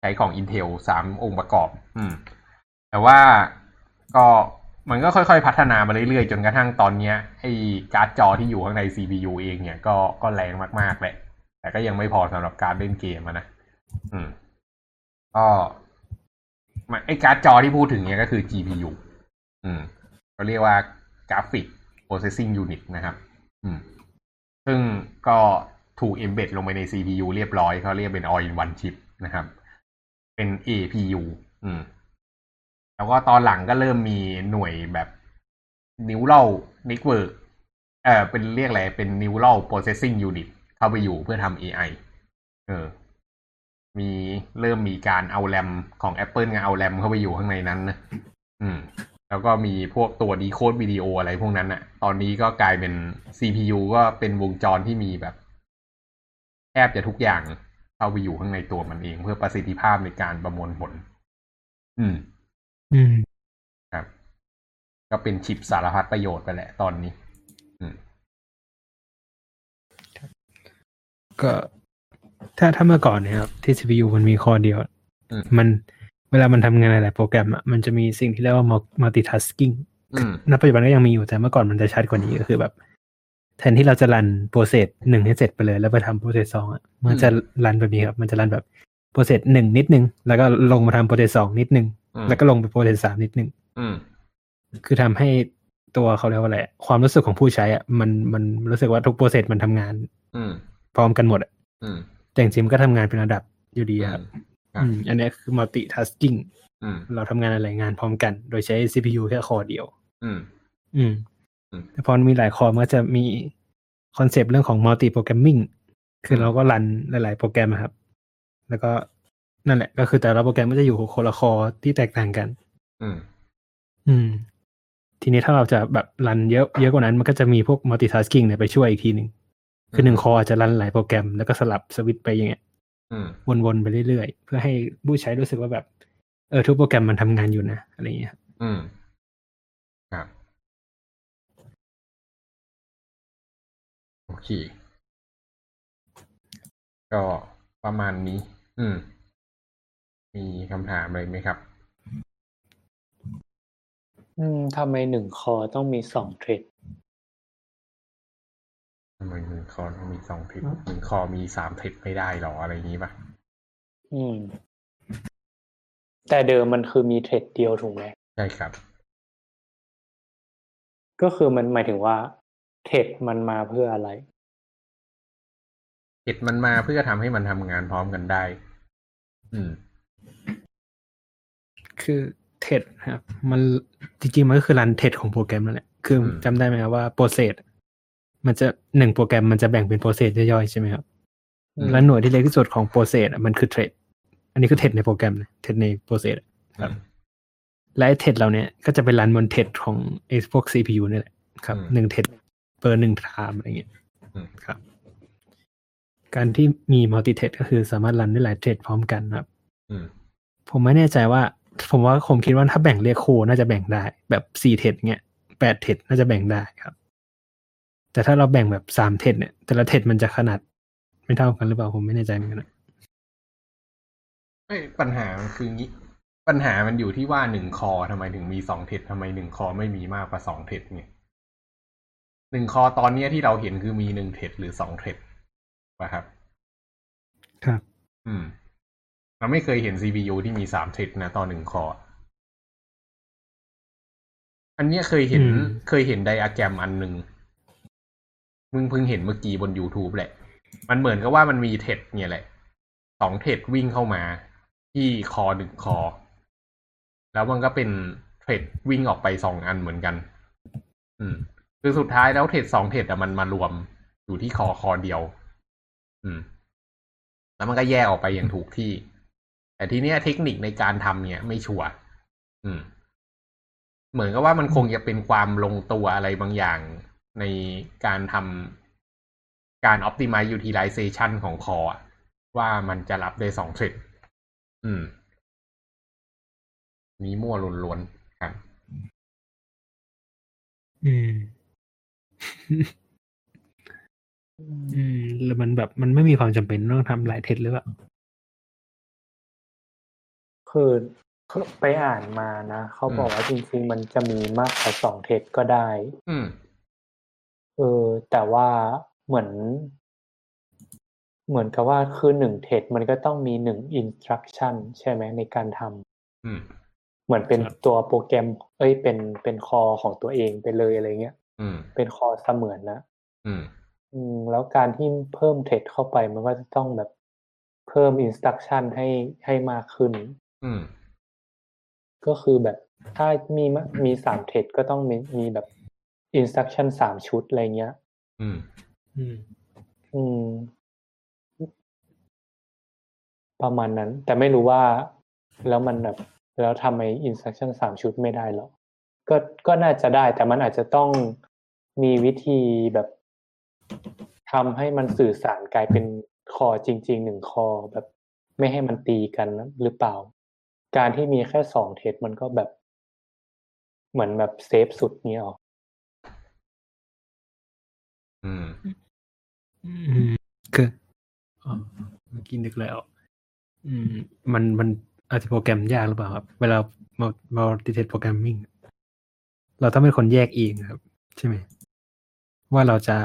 ใช้ของ Intel สามองค์ประกอบ อืม แต่ว่าก็มันก็ค่อยๆ พัฒนามาเรื่อยๆ จนกระทั่งตอนเนี้ยไอ้การ์ดจอที่อยู่ข้างใน CPU เองเนี่ยก็ก็แรงมากๆแหละ แต่ก็ยังไม่พอสำหรับการเล่นเกมนะ อืม ก็ ไอ้การ์ดจอที่พูดถึงเนี่ยก็คือ GPU อืมเขาเรียกว่า Graphic Processing Unit นะครับ อืม ซึ่งก็ถูก embed ลงไปใน CPU เรียบร้อยเขาเรียกเป็น all in one chip นะครับ เป็น APU อืม แล้วก็ตอนหลังก็เริ่มมีหน่วยแบบ neural network เออเป็นเรียกอะไร เป็น neural processing unit เข้าไปอยู่เพื่อทำ AI เออ มีเริ่มมีการเอาแรมของ Apple กับเอาแรมเข้าไปอยู่ข้างในนั้นนะอืม แล้วก็มีพวกตัวดีโคดวิดีโออะไรพวกนั้นอะตอนนี้ก็กลายเป็น CPU ก็เป็นวงจรที่มีแบบแทบจะทุกอย่างเข้าไปอยู่ข้างในตัวมันเอง เพื่อประสิทธิภาพในการประมวลผล อืม อืม ครับ ก็เป็นชิปสารพัดประโยชน์ไปแหละตอนนี้ อืม ก็ ถ้าถ้าเมื่อก่อนเนี่ยครับที่ CPU มันมี core เดียวอืมมันเวลามันทำงานหลายๆโปรแกรมอะมันจะมีสิ่งที่เรียกว่า multitasking อืมณปัจจุบันก็ยังมีอยู่แต่เมื่อก่อนมันจะชัดกว่านี้ก็คือแบบ แทนที่เราจะ run process หนึ่งให้เสร็จไปเลย แล้วไปทำ process สองอะมันจะ run แบบนี้ครับ มันจะ run แบบ process หนึ่งนิดนึง แล้วก็ลงมาทำ process สองนิดนึงอืมแล้วก็ลงไป process สามนิดนึงอืมคือทำให้ตัวเขาเรียกว่าอะไรความรู้สึกของผู้ใช้อะมันมันรู้สึกว่าทุก process มันทำงาน อืมพร้อมกันหมดอะอืม แต่จริงๆมันก็ทำงานเป็นระดับอยู่ดีอะครับครับอืมอันเนี้ยคือ multitasking อืมเราทำงานหลายงานพร้อมกัน โดยใช้ CPU แค่ core เดียวอืมอืม อืมแต่พอมีหลาย core มันก็จะมี concept เรื่องของ multi programming คือเราก็ run หลาย ๆ โปรแกรมอะครับ แล้วก็นั่นแหละ ก็คือแต่ละโปรแกรมก็จะอยู่คนละคอที่แตกต่างกัน อืม อืม ทีนี้ถ้าเราจะแบบรันเยอะเยอะกว่านั้นมันก็จะมีพวก multitasking เนี่ยไปช่วยอีกทีหนึ่ง คือหนึ่งคออาจจะรันหลายโปรแกรมแล้วก็สลับสวิตช์ไปอย่างเงี้ยอืมวนๆไปเรื่อยๆ เพื่อให้ผู้ใช้รู้สึกว่าแบบ เออทุกโปรแกรมมันทำงานอยู่นะอะไรอย่างเงี้ยครับอืมครับโอเค ก็ประมาณนี้ อืม มีคำถามอะไรไหมครับ อืมทำไมหนึ่งคอต้องมีสองเทรด ทำไมหนึ่งคอต้องมีสองเทรดหนึ่งคอมีสามเทรดไม่ได้หรออะไรอย่างนี้ป่ะ อืม แต่เดิมมันคือมีเทรดเดียวถูกไหมใช่ครับ ก็คือมันหมายถึงว่า thread มันมาเพื่ออะไร thread มันมาเพื่อทำให้มันทำงานพร้อมกันได้ อืม คือเทดครับ มันจริงๆมันก็คือ run thread ของโปรแกรมนั่นแหละคืออืมจำได้ไหมครับว่า process มันจะหนึ่งโปรแกรมมันจะแบ่งเป็น process ย่อยๆใช่ไหมครับอืมและหน่วยที่เล็กที่สุดของ process มันคือ thread อันนี้คือ thread ในโปรแกรมนะ thread ใน processครับ และไอ้ thread เราเนี่ยก็จะไป run บน thread ของไอ้พวก CPU นี่แหละครับอืมหนึ่ง thread per หนึ่ง time อะไรเงี้ยอืมครับ การที่มี multi-thread ก็คือสามารถ run ได้หลาย thread พร้อมกันครับอืมผมไม่แน่ใจว่า ผมว่าผมคิดว่าถ้าแบ่งเรียก core น่าจะแบ่งได้ แบบสี่ thread เงี้ยแปด thread น่าจะแบ่งได้ครับ แต่ถ้าเราแบ่งแบบสาม thread เนี่ย แต่ละ thread มันจะขนาดไม่เท่ากันหรือเปล่าผมไม่แน่ใจเหมือนกันนะไม่ปัญหามันคืองี้ ปัญหามันอยู่ที่ว่าหนึ่งคอทำไมถึงมีสองเทรดทำไมหนึ่งคอไม่มีมากกว่าสองเทรดไงหนึ่งคอตอนเนี้ยที่เราเห็นคือมีหนึ่งเทรดหรือสองเทรดป่ะครับ ครับ อืม เราไม่เคยเห็น CPU ที่มีสามเทรดนะตอนหนึ่งคอร์อันเนี้ยเคยเห็นอืมเคยเห็นไดอะแกรมอันหนึ่ง มึงเพิ่งเห็นเมื่อกี้บน YouTube แหละ มันเหมือนกับว่ามันมีเทรดเนี่ยแหละสองเทรดวิ่งเข้ามา ที่คอหนึ่งคอ แล้วมันก็เป็นเทรดวิ่งออกไปสองอันเหมือนกัน อืม คือสุดท้ายแล้วเทรดสองเทรดอะมันมารวมอยู่ที่คอคอเดียว อืม แล้วมันก็แยกออกไปอย่างถูกที่ แต่ทีเนี้ยเทคนิคในการทำเนี่ยไม่ชัวร์อืม เหมือนกับว่ามันคงจะเป็นความลงตัวอะไรบางอย่าง ในการทำการ optimize utilization ของคออะว่ามันจะรับได้สองเทรดอืมมีมั่วล้วนๆครับ อืม อืมหรือมันแบบมันไม่มีความจำเป็นต้องทำหลายเทรดหรือเปล่าคือคือไปอ่านมานะ เขาบอกว่าจริงๆ มันจะมีมากกว่าสองเทรดก็ได้ อืม เออ แต่ว่าเหมือน เหมือนกับว่าคือหนึ่ง thread มันก็ต้องมีหนึ่ง instruction ใช่ไหมในการทำอืมเหมือนเป็นครับตัวโปรแกรม เอ้ยเป็นเป็น core ของตัวเองไปเลยอะไรเงี้ยอืมเป็น core เสมือนนะอืมอืมแล้วการที่เพิ่ม thread เข้าไปมันก็จะต้องแบบเพิ่ม instruction ให้ให้มากขึ้น อืมก็คือแบบถ้ามีมะมีสามเทรดก็ต้องมีมีแบบ อินสตรักชั่นสามชุดอะไรเงี้ย อืม อืม อืม ประมาณนั้น แต่ไม่รู้ว่าแล้วมันแบบ แล้วทำไมอินสตรักชั่นสามชุดไม่ได้หรอก็ก็น่าจะได้ แต่มันอาจจะต้องมีวิธีแบบทำให้มันสื่อสารกลายเป็นคอจริงๆหนึ่งคอแบบ ไม่ให้มันตีกันนะหรือเปล่า การที่มีแค่สองเทสมันก็แบบ เหมือนแบบเซฟสุดเนี้ยหรอ อืม อืมคืออ๋อเมื่อกี้นึกแล้ว อืม มันมันอาจจะโปรแกรมยากหรือเปล่าครับ เวลามามาดิเทตโปรแกรมมิ่งเราต้องเป็นคนแยกเองครับ ใช่ไหม ว่าเราจะ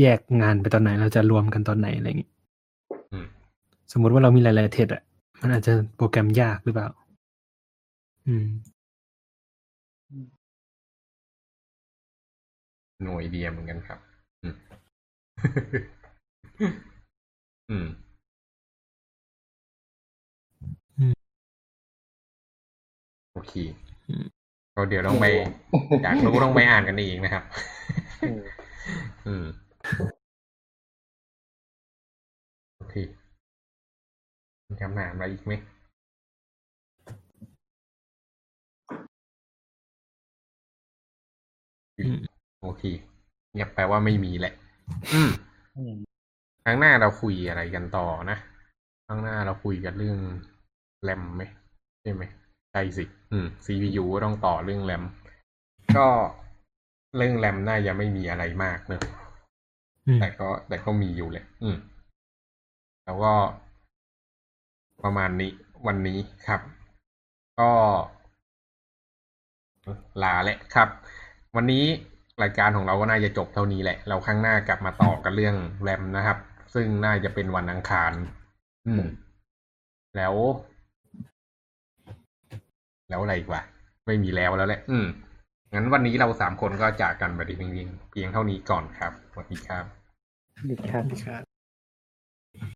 แยกงานไปตอนไหน เราจะรวมกันตอนไหนอะไรอย่างงี้อืมสมมุติว่าเรามีหลาย ๆ เทสอะ มันอาจจะโปรแกรมยากหรือเปล่า อืมหน่วยเดียเหมือนกันครับ อืมอืม อืม โอเคอืม ก็เดี๋ยวต้องไปอยากรู้ต้องไปอ่านกันเองนะครับ อืมอืม โอเคมีคำถามอะไรอีกไหมอืม โอเคเงียบแปลว่าไม่มีแหละ อืมอืมครั้งหน้าเราคุยอะไรกันต่อนะครั้งหน้าเราคุยกันเรื่องแรมไหมใช่ไหมใช่สิ อืม CPU ก็ต้องต่อเรื่องแรมก็เรื่องแรมน่าจะไม่มีอะไรมากเนอะอืมแต่ก็แต่ก็มีอยู่แหละอืม แล้วก็ประมาณนี้วันนี้ครับ ก็ลาแหละครับ วันนี้ รายการของเราก็น่าจะจบเท่านี้แหละ เราข้างหน้ากลับมาต่อกันเรื่องแรมนะครับ ซึ่งน่าจะเป็นวันอังคาร อืม แล้ว แล้วอะไรอีกวะไม่มีแล้วแล้วแหละ อืม งั้นวันนี้เราสามคนก็จากกันไปเพียงเพียงเท่านี้ก่อนครับสวัสดีครับดีครับครับ